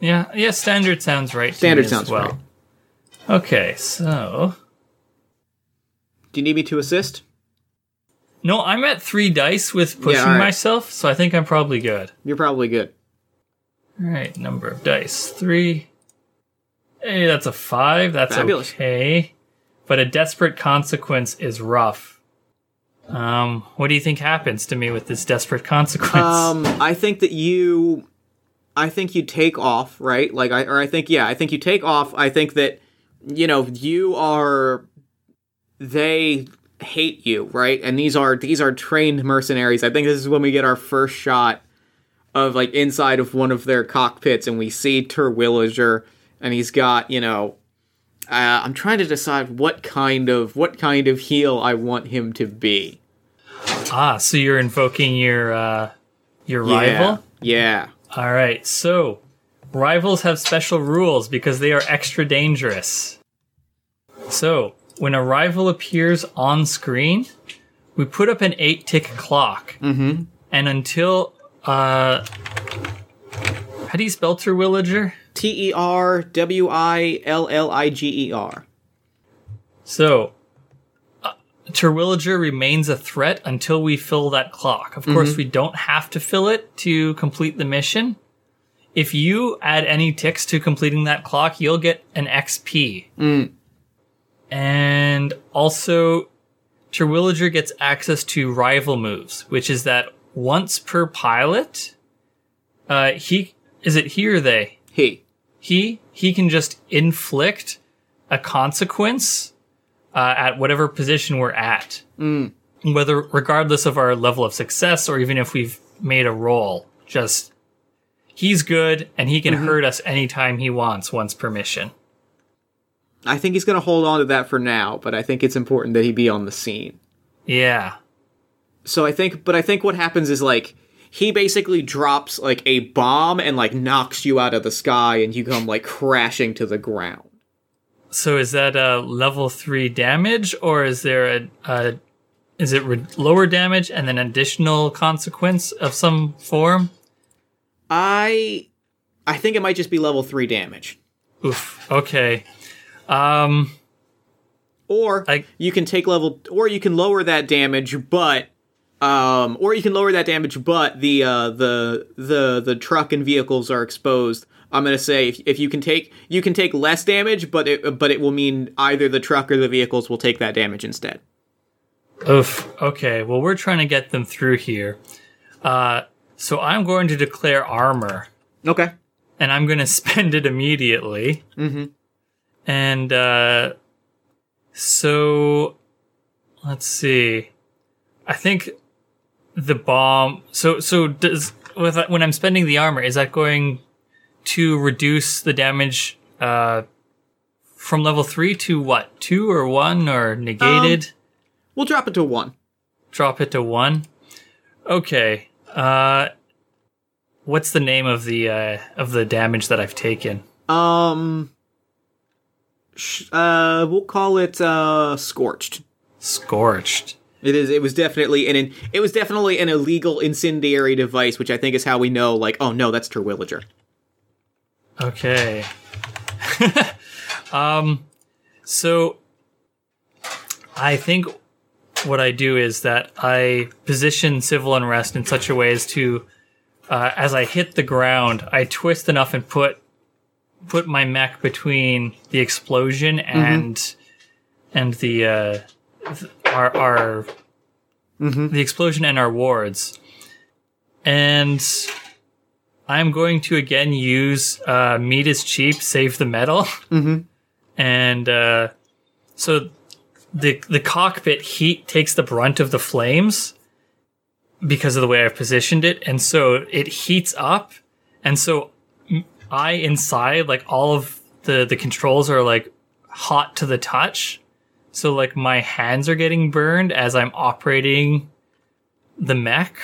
yeah. Yeah. Standard sounds right. to Standard sounds well. right. Okay. So Do you need me to assist? no, I'm at three dice with pushing all right. myself, so I think I'm probably good. You're probably good. All right, number of dice three. Hey, that's a five. That's Fabulous. okay. But a desperate consequence is rough. Um, what do you think happens to me with this desperate consequence? Um, I think that you, I think you take off, right? Like, I or I think yeah, I think you take off. I think that you know you are. They hate you, right? And these are these are trained mercenaries. I think this is when we get our first shot of like inside of one of their cockpits, and we see Terwilliger, and he's got you know. Uh, I'm trying to decide what kind of what kind of heel I want him to be. ah, so you're invoking your uh, your rival. Yeah. All right, so rivals have special rules because they are extra dangerous. So, when a rival appears on screen, we put up an eight tick clock. Mm-hmm. And until, uh, how do you spell Terwilliger? T E R W I L L I G E R. So, uh, Terwilliger remains a threat until we fill that clock. Of course, we don't have to fill it to complete the mission. If you add any ticks to completing that clock, you'll get an XP. And also, Terwilliger gets access to rival moves, which is that once per pilot, uh, he is it he or they? He. He he can just inflict a consequence uh, at whatever position we're at, whether regardless of our level of success or even if we've made a roll. Just he's good and he can hurt us anytime he wants once permission. I think he's going to hold on to that for now, but I think it's important that he be on the scene. Yeah, So I think, but I think what happens is like he basically drops like a bomb and like knocks you out of the sky, and you come like crashing to the ground. So is that a level three damage, or is there a, a is it re- lower damage and then additional consequence of some form? I, I think it might just be level three damage, Oof. Okay. Um. or I- you can take level, or you can lower that damage, but. Um, or you can lower that damage, but the uh, the the the truck and vehicles are exposed. I'm gonna say if, if you can take you can take less damage, but it but it will mean either the truck or the vehicles will take that damage instead. Oof. Okay. Well, we're trying to get them through here. Uh. So I'm going to declare armor, Okay. and I'm going to spend it immediately. Mm-hmm. And uh. So, let's see. I think the bomb. So so does with when I'm spending the armor, is that going to reduce the damage uh from level three to what two or one or negated? We'll drop it to one. drop it to one. Okay. Uh, what's the name of the uh, of the damage that I've taken? Um, sh- uh, we'll call it uh scorched. Scorched. It is. It was definitely an. It was definitely an illegal incendiary device, which I think is how we know. Like, oh no, that's Terwilliger. Okay. um, so I think what I do is that I position civil unrest in such a way as to, uh, as I hit the ground, I twist enough and put put my mech between the explosion and and the uh, our our the explosion and our wards, and I'm going to again use uh, meat is cheap, save the metal, mm-hmm. and uh, so the the cockpit heat takes the brunt of the flames because of the way I've positioned it, and so it heats up, and so I inside like all of the the controls are like hot to the touch, so like my hands are getting burned as I'm operating the mech.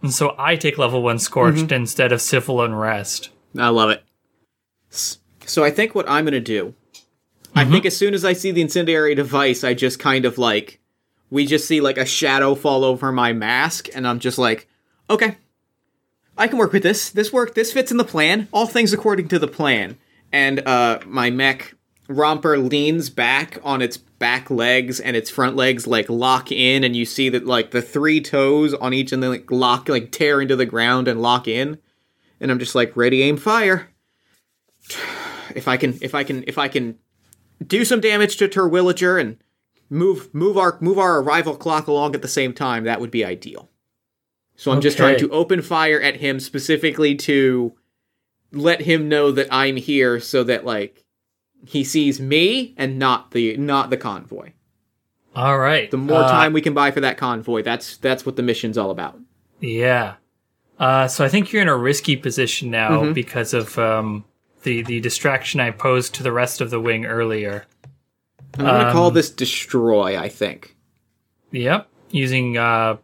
And so I take level one scorched instead of civil unrest. I love it. So I think what I'm gonna do, I think as soon as I see the incendiary device, I just kind of like, we just see like a shadow fall over my mask, and I'm just like, okay, I can work with this. This work. This fits in the plan. All things according to the plan. And uh, my mech romper leans back on its back legs, and its front legs like lock in, and you see that like the three toes on each and then like lock like tear into the ground and lock in. And I'm just like ready, aim, fire. If I can, if I can, if I can do some damage to Terwilliger and move move our move our arrival clock along at the same time, that would be ideal. So I'm just trying to open fire at him specifically to let him know that I'm here so that like he sees me and not the not the convoy. All right. The more Uh, time we can buy for that convoy, that's that's what the mission's all about. Yeah. Uh, so I think you're in a risky position now Mm-hmm. because of um, the the distraction I posed to the rest of the wing earlier. I'm gonna call Um, this destroy, I think. Yep, using uh,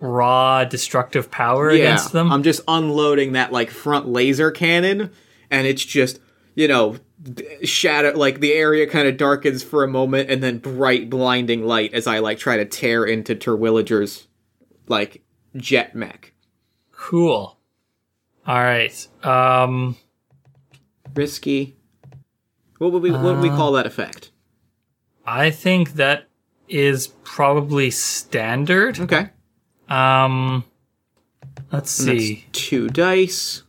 raw destructive power against them. I'm just unloading that like front laser cannon, and it's just you know shadow like the area kind of darkens for a moment, and then bright blinding light as I like try to tear into Terwilliger's like jet mech. cool. All right. Um, Risky. What would we what would we call that effect? I think that is probably standard. Okay, Um, let's see. two dice.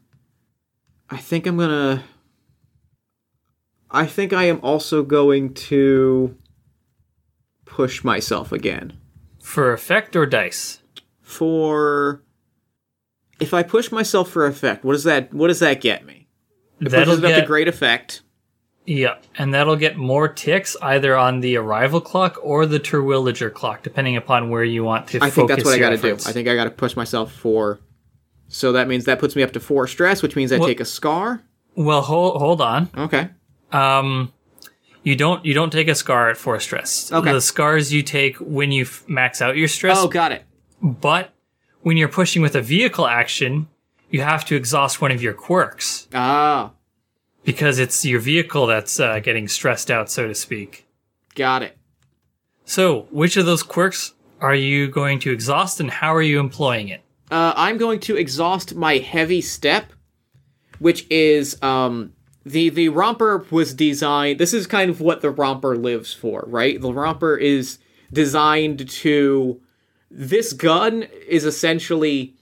I think I'm gonna. I think I am also going to push myself again. For effect or dice? for if I push myself for effect, what does that what does that get me? It That'll pushes up get to great effect. Yeah, and that'll get more ticks either on the arrival clock or the Terwilliger clock, depending upon where you want to I think that's what I got to do. I think I got to push myself for. So that means that puts me up to four stress, which means I Well- take a scar. Well, hold hold on. Okay. Um, you don't you don't take a scar at four stress. Okay. The scars you take when you f- max out your stress. Oh, got it. But when you're pushing with a vehicle action, you have to exhaust one of your quirks Ah, because it's your vehicle that's uh, getting stressed out, so to speak. got it. So, which of those quirks are you going to exhaust, and how are you employing it? Uh, I'm going to exhaust my heavy step, which is um the the romper was designed. This is kind of what the romper lives for, right? The romper is designed to. This gun is essentially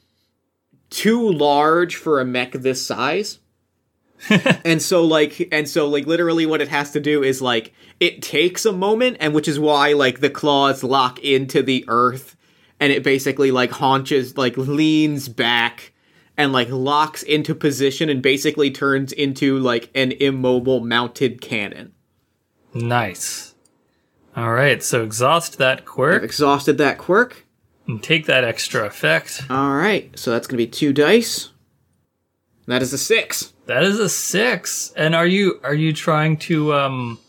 too large for a mech this size. and so like and so like literally what it has to do is like it takes a moment and which is why like the claws lock into the earth and it basically like haunches like leans back and like locks into position and basically turns into like an immobile mounted cannon. Nice. All right, so exhaust that I've quirk exhausted that quirk. and take that extra effect. All right, so that's gonna be two dice. That is a six. That is a six. And are you are you trying to um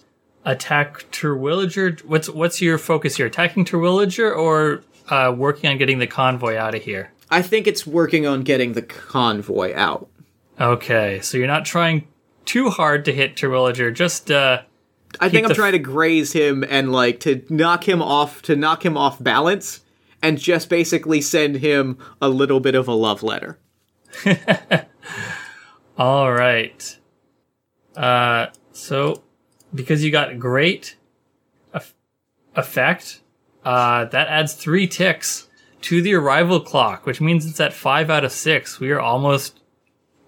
attack Terwilliger? What's what's your focus here? Attacking Terwilliger or uh, working on getting the convoy out of here? I think it's working on getting the convoy out. Okay, so you're not trying too hard to hit Terwilliger, just uh, I think I'm trying to graze him and like to knock him off to knock him off balance and just basically send him a little bit of a love letter. All right. Uh, so because you got great eff- effect, uh, that adds three ticks to the arrival clock, which means it's at five out of six. We are almost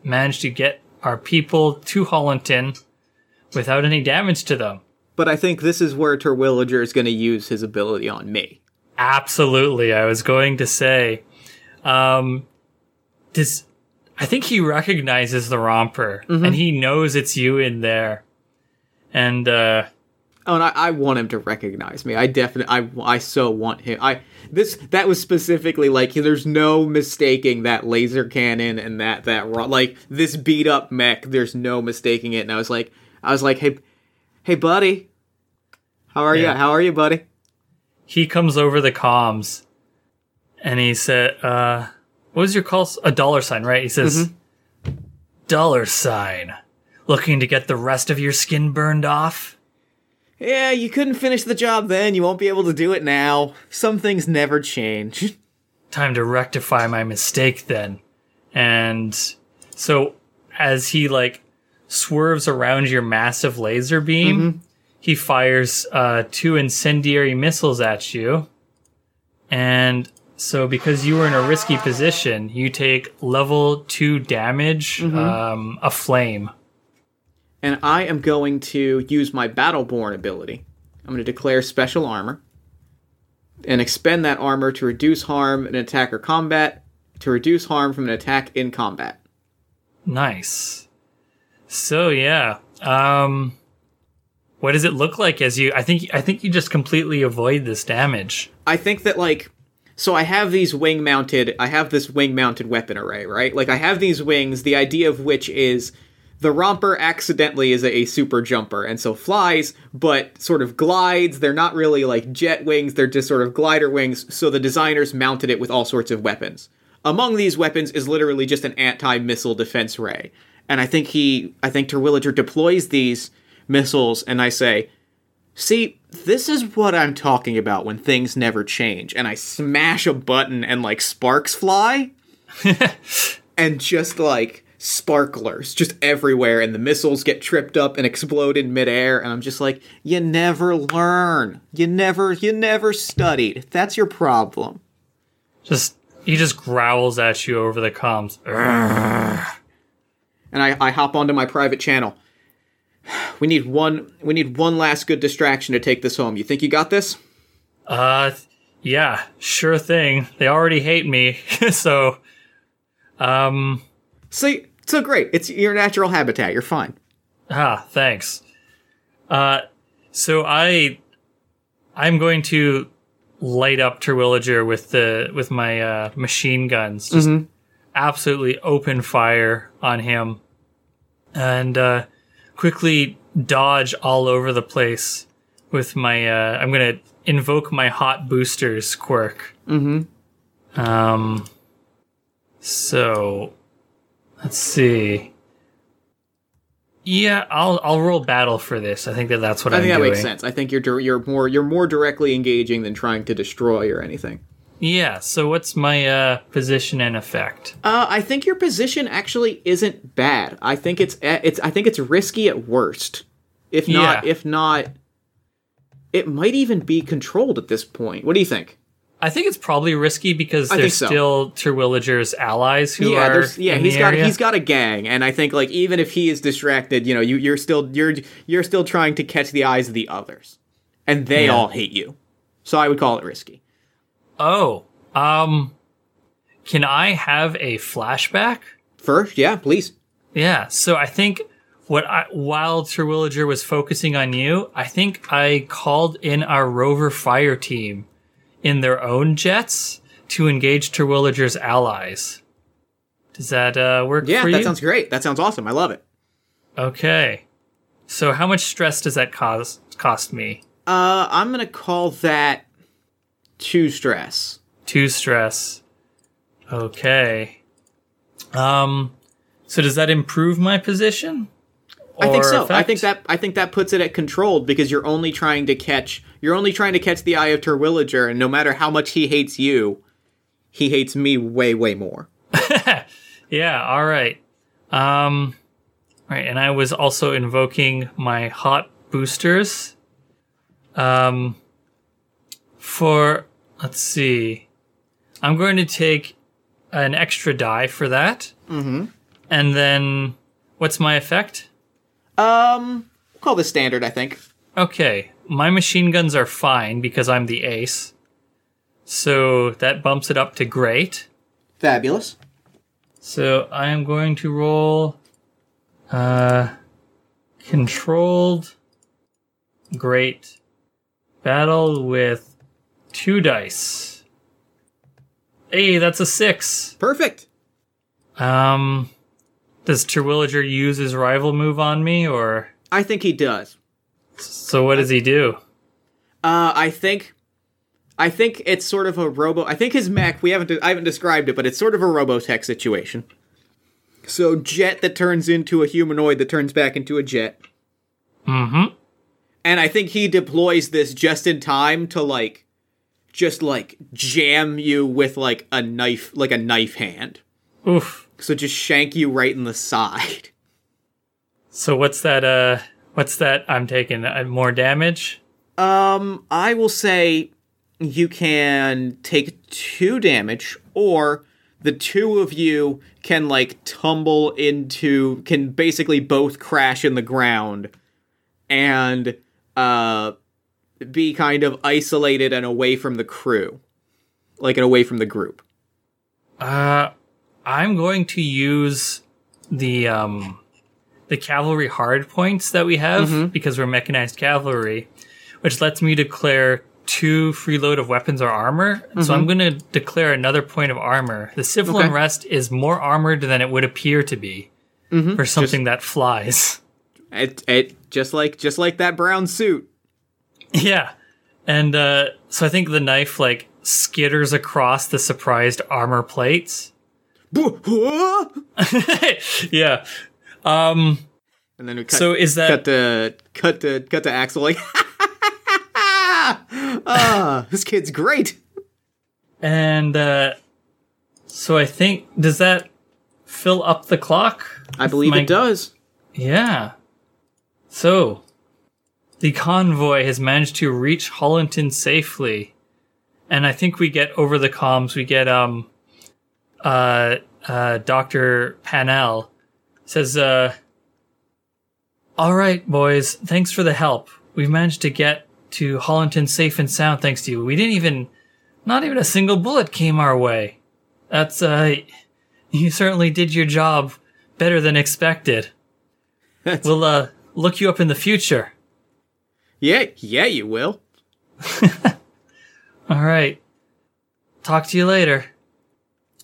managed to get our people to Hollinton without any damage to them. But I think this is where Terwilliger is going to use his ability on me. Absolutely, I was going to say, um, does I think he recognizes the romper and he knows it's you in there, and uh, Oh, and I, I want him to recognize me. I definitely, I, I so want him. I this that was specifically like there's no mistaking that laser cannon and that that like this beat up mech. There's no mistaking it. And I was like, I was like, hey, hey, buddy, how are Yeah. you? How are you, buddy? he comes over the comms and he said, uh, what was your call? A dollar sign, right? He says, dollar sign. Looking to get the rest of your skin burned off? Yeah, you couldn't finish the job then. You won't be able to do it now. Some things never change. Time to rectify my mistake then. And so as he like swerves around your massive laser beam, he fires uh, two incendiary missiles at you. And so because you were in a risky position, you take level two damage, um, a flame. And I am going to use my Battleborn ability. I'm going to declare special armor and expend that armor to reduce harm in attack or combat, to reduce harm from an attack in combat. Nice. So yeah. Um what does it look like as you I think I think you just completely avoid this damage. I think that like so I have these wing mounted I have this wing mounted weapon array, right? Like I have these wings, the idea of which is the romper accidentally is a, super jumper and so flies, but sort of glides. They're not really like jet wings, they're just sort of glider wings, so the designers mounted it with all sorts of weapons. Among these weapons is literally just an anti-missile defense ray. And I think he I think Terwilliger deploys these missiles and I say, See, this is what I'm talking about when things never change. And I smash a button and like sparks fly. and just like sparklers just everywhere. And the missiles get tripped up and explode in midair. And I'm just like, you never learn. You never, you never studied. That's your problem. Just he just growls at you over the comms. And I, I hop onto my private channel. We need one we need one last good distraction to take this home. You think you got this? Uh yeah, sure thing. They already hate me. so um See, so great. It's your natural habitat. You're fine. ah, thanks. Uh so I I'm going to light up Terwilliger with the with my uh, machine guns. Just absolutely open fire on him, and uh, quickly dodge all over the place with my. Uh, I'm gonna invoke my hot boosters quirk. Mm-hmm. Um. So, let's see. Yeah, I'll I'll roll battle for this. I think that that's what I am think that doing. makes sense. I think you're you're more you're more directly engaging than trying to destroy or anything. Yeah. So what's my uh, position and effect? Uh, I think your position actually isn't bad. I think it's eh, it's I think it's risky at worst. If not, Yeah. if not, it might even be controlled at this point. What do you think? I think it's probably risky because I there's so. still Terwilliger's allies who yeah, are yeah he's got area. he's got a gang, and I think like even if he is distracted, you know, you you're still you're you're still trying to catch the eyes of the others, and they Yeah. all hate you. So I would call it risky. Oh, um, can I have a flashback? First, yeah, please. Yeah. So I think what I, while Terwilliger was focusing on you, I think I called in our rover fire team in their own jets to engage Terwilliger's allies. Does that uh, work Yeah, that sounds great. That sounds awesome. I love it. okay. So how much stress does that cost cost me? Uh, I'm gonna call that two stress. two stress. Okay. Um, so does that improve my position? I think so. I think that I think that puts it at controlled because you're only trying to catch you're only trying to catch the eye of Terwilliger, and no matter how much he hates you, he hates me way way more. Yeah, all right. Um right, and I was also invoking my hot boosters. Um for let's see. I'm going to take an extra die for that. Mm-hmm. And then what's my effect? Um, call this standard. I think. Okay, my machine guns are fine because I'm the ace. So that bumps it up to great. Fabulous. So I am going to roll uh controlled great battle with two dice. Hey, that's a 6. Perfect. Um does Terwilliger use his rival move on me or I think he does. So what does he do? Uh, I think, I think it's sort of a robo. I think his mech. We haven't. I haven't described it, but it's sort of a Robotech situation. So jet that turns into a humanoid that turns back into a jet. Mm-hmm. And I think he deploys this just in time to like, just like jam you with like a knife, like a knife hand. Oof. So just shank you right in the side. So what's that uh what's that I'm taking uh, more damage? Um, I will say you can take two damage, or the two of you can like tumble into, can basically both crash in the ground and uh be kind of isolated and away from the crew, like and away from the group. Uh, I'm going to use the um, the cavalry hard points that we have mm-hmm. because we're mechanized cavalry, which lets me declare two free load of weapons or armor. So mm-hmm. I'm going to declare another point of armor. The civil Okay. unrest is more armored than it would appear to be mm-hmm. for something that flies. It, it just like just like that brown suit. yeah, and uh, so I think the knife like skitters across the surprised armor plates. yeah. Um. And then we cut, So is that cut to cut to cut to Axel like ah this kid's great. And uh, so I think does that fill up the clock? I believe My- it does. Yeah. So the convoy has managed to reach Hollinton safely, and I think we get over the comms. We get um, uh, uh, Doctor Panel says, uh, "All right, boys, thanks for the help. We've managed to get to Hollinton safe and sound thanks to you. We didn't even, not even a single bullet came our way. That's uh, you certainly did your job better than expected." We'll uh, look you up in the future. Yeah, yeah, you will. All right. Talk to you later.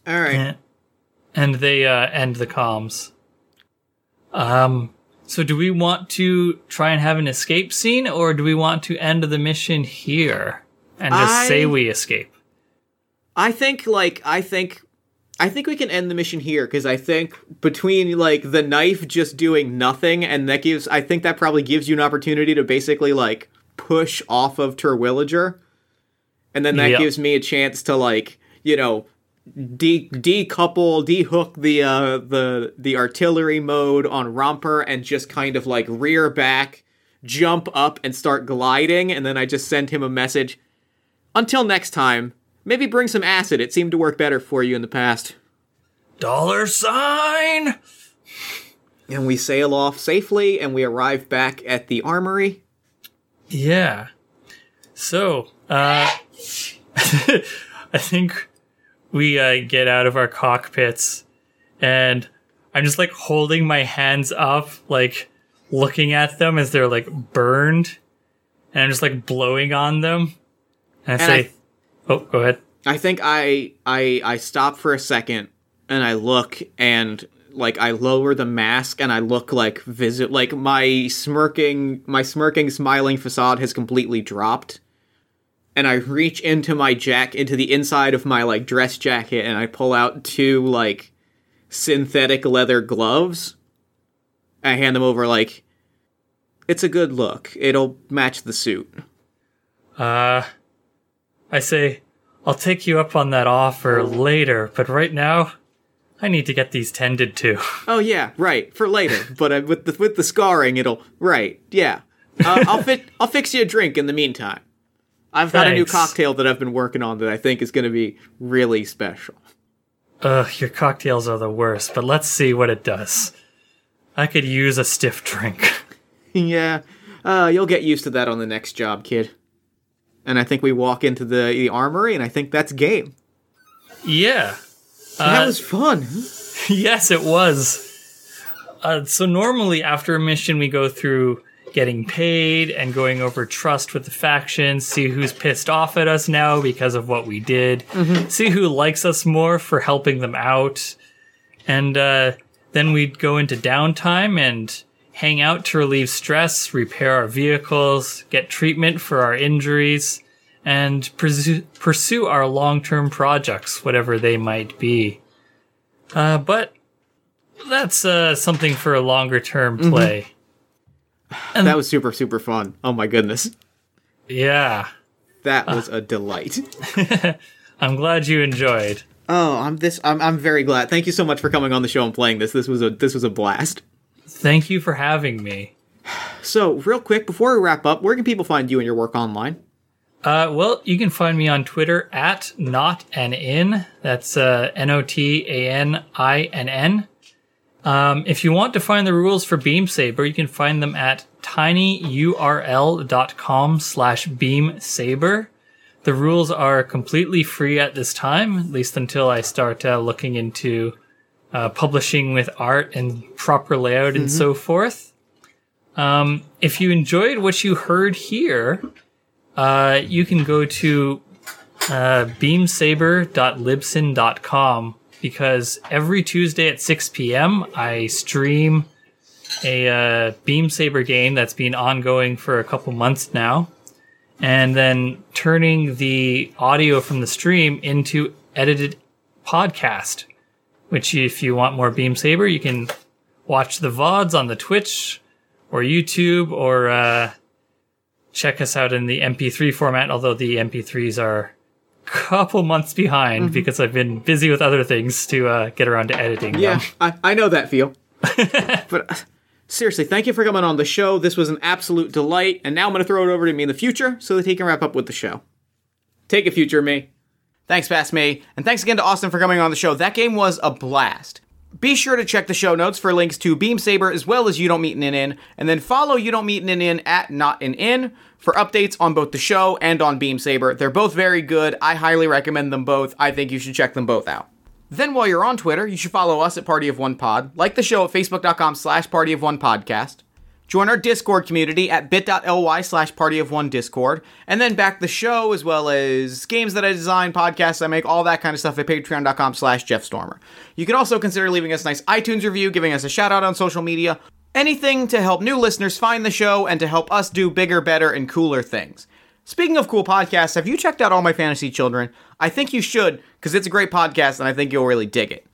All right. And- And they uh, end the comms. Um. So, do we want to try and have an escape scene, or do we want to end the mission here and just I- say we escape? I think like I think I think we can end the mission here because I think between like the knife just doing nothing and that gives I think that probably gives you an opportunity to basically like push off of Terwilliger. And then that Yep. gives me a chance to like, you know, de- decouple, dehook the uh the the artillery mode on Romper and just kind of like rear back, jump up and start gliding and then I just send him a message. Until next time, maybe bring some acid. It seemed to work better for you in the past. Dollar sign. And we sail off safely and we arrive back at the armory. Yeah. So, uh, I think we uh, get out of our cockpits, and I'm just like holding my hands up, like looking at them as they're like burned, and I'm just like blowing on them. And I And I- say, "Oh, go ahead." I think I I I stop for a second and I look and like I lower the mask and I look like visit like my smirking my smirking smiling facade has completely dropped. And I reach into my jack into the inside of my like dress jacket and I pull out two like synthetic leather gloves. I hand them over like it's a good look. It'll match the suit. Uh, I say, I'll take you up on that offer later, but right now, I need to get these tended to. Oh yeah, right for later. but uh, with the with the scarring, it'll right. Yeah, uh, I'll fit. I'll fix you a drink in the meantime. I've got a new cocktail that I've been working on that I think is going to be really special. Ugh, your cocktails are the worst, but let's see what it does. I could use a stiff drink. yeah, uh, you'll get used to that on the next job, kid. And I think we walk into the, the armory, and I think that's game. yeah. that Uh, was fun. yes, it was. Uh, so normally after a mission, we go through getting paid and going over trust with the factions, see who's pissed off at us now because of what we did, see who likes us more for helping them out, and uh, then we'd go into downtime and hang out to relieve stress, repair our vehicles, get treatment for our injuries, and pursue, pursue our long-term projects, whatever they might be. Uh, but that's uh, something for a longer term play. That was super super fun. Oh my goodness, Yeah. that was a delight. I'm glad you enjoyed. Oh, I'm this. I'm I'm very glad. Thank you so much for coming on the show and playing this. This was a this was a blast. Thank you for having me. So, real quick, before we wrap up, where can people find you and your work online? Uh, well, you can find me on Twitter at not an in. That's uh, N O T A N I N N. Um, if you want to find the rules for Beam Saber, you can find them at tinyurl.com slash beam saber. The rules are completely free at this time, at least until I start uh, looking into uh, publishing with art and proper layout and so forth. Um, if you enjoyed what you heard here, uh, you can go to uh, beamsaber.libsyn.com because every Tuesday at 6 p.m. I stream a uh, Beam Saber game that's been ongoing for a couple months now, and then turning the audio from the stream into edited podcast. Which, if you want more Beam Saber, you can watch the VODs on the Twitch or YouTube or uh, check us out in the MP3 format, although the MP3s are couple months behind because I've been busy with other things to uh, get around to editing Yeah. I, I know that feel. but uh, seriously, thank you for coming on the show. This was an absolute delight. And now I'm going to throw it over to me in the future so that he can wrap up with the show. Take it, future me. Thanks, past me. And thanks again to Austin for coming on the show. That game was a blast. Be sure to check the show notes for links to Beam Saber as well as You Don't Meet an In, and then follow You Don't Meet an In at Not an In for updates on both the show and on Beam Saber. They're both very good. I highly recommend them both. I think you should check them both out. Then while you're on Twitter, you should follow us at Party of One Pod, like the show at facebook.com slash Party of One Podcast, join our Discord community at bit.ly slash Party of One Discord, and then back the show as well as games that I design, podcasts I make, all that kind of stuff at patreon.com slash Jeff Stormer. You can also consider leaving us a nice iTunes review, giving us a shout out on social media, anything to help new listeners find the show and to help us do bigger, better, and cooler things. Speaking of cool podcasts, have you checked out All My Fantasy Children? I think you should, because it's a great podcast and I think you'll really dig it.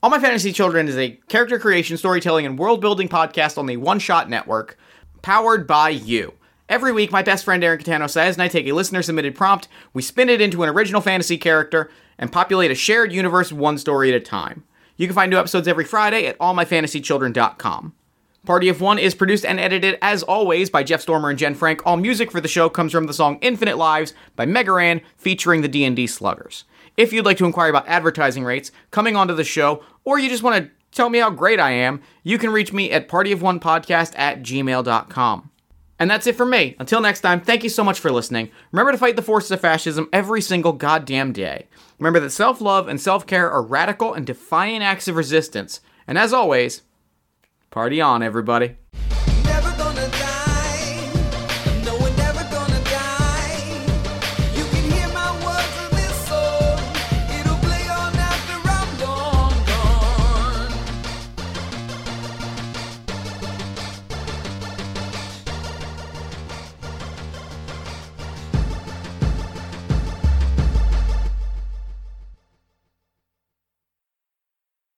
All My Fantasy Children is a character creation, storytelling, and world building podcast on the One Shot Network, powered by you. Every week, my best friend Aaron Catano says, and I take a listener submitted prompt, we spin it into an original fantasy character, and populate a shared universe one story at a time. You can find new episodes every Friday at allmyfantasychildren.com. Party of One is produced and edited, as always, by Jeff Stormer and Jen Frank. All music for the show comes from the song Infinite Lives by Megaran, featuring the D&D Sluggers. If you'd like to inquire about advertising rates, coming onto the show, or you just want to tell me how great I am, you can reach me at partyofonepodcast at gmail.com. And that's it for me. Until next time, thank you so much for listening. Remember to fight the forces of fascism every single goddamn day. Remember that self love and self care are radical and defiant acts of resistance. And as always, party on, everybody.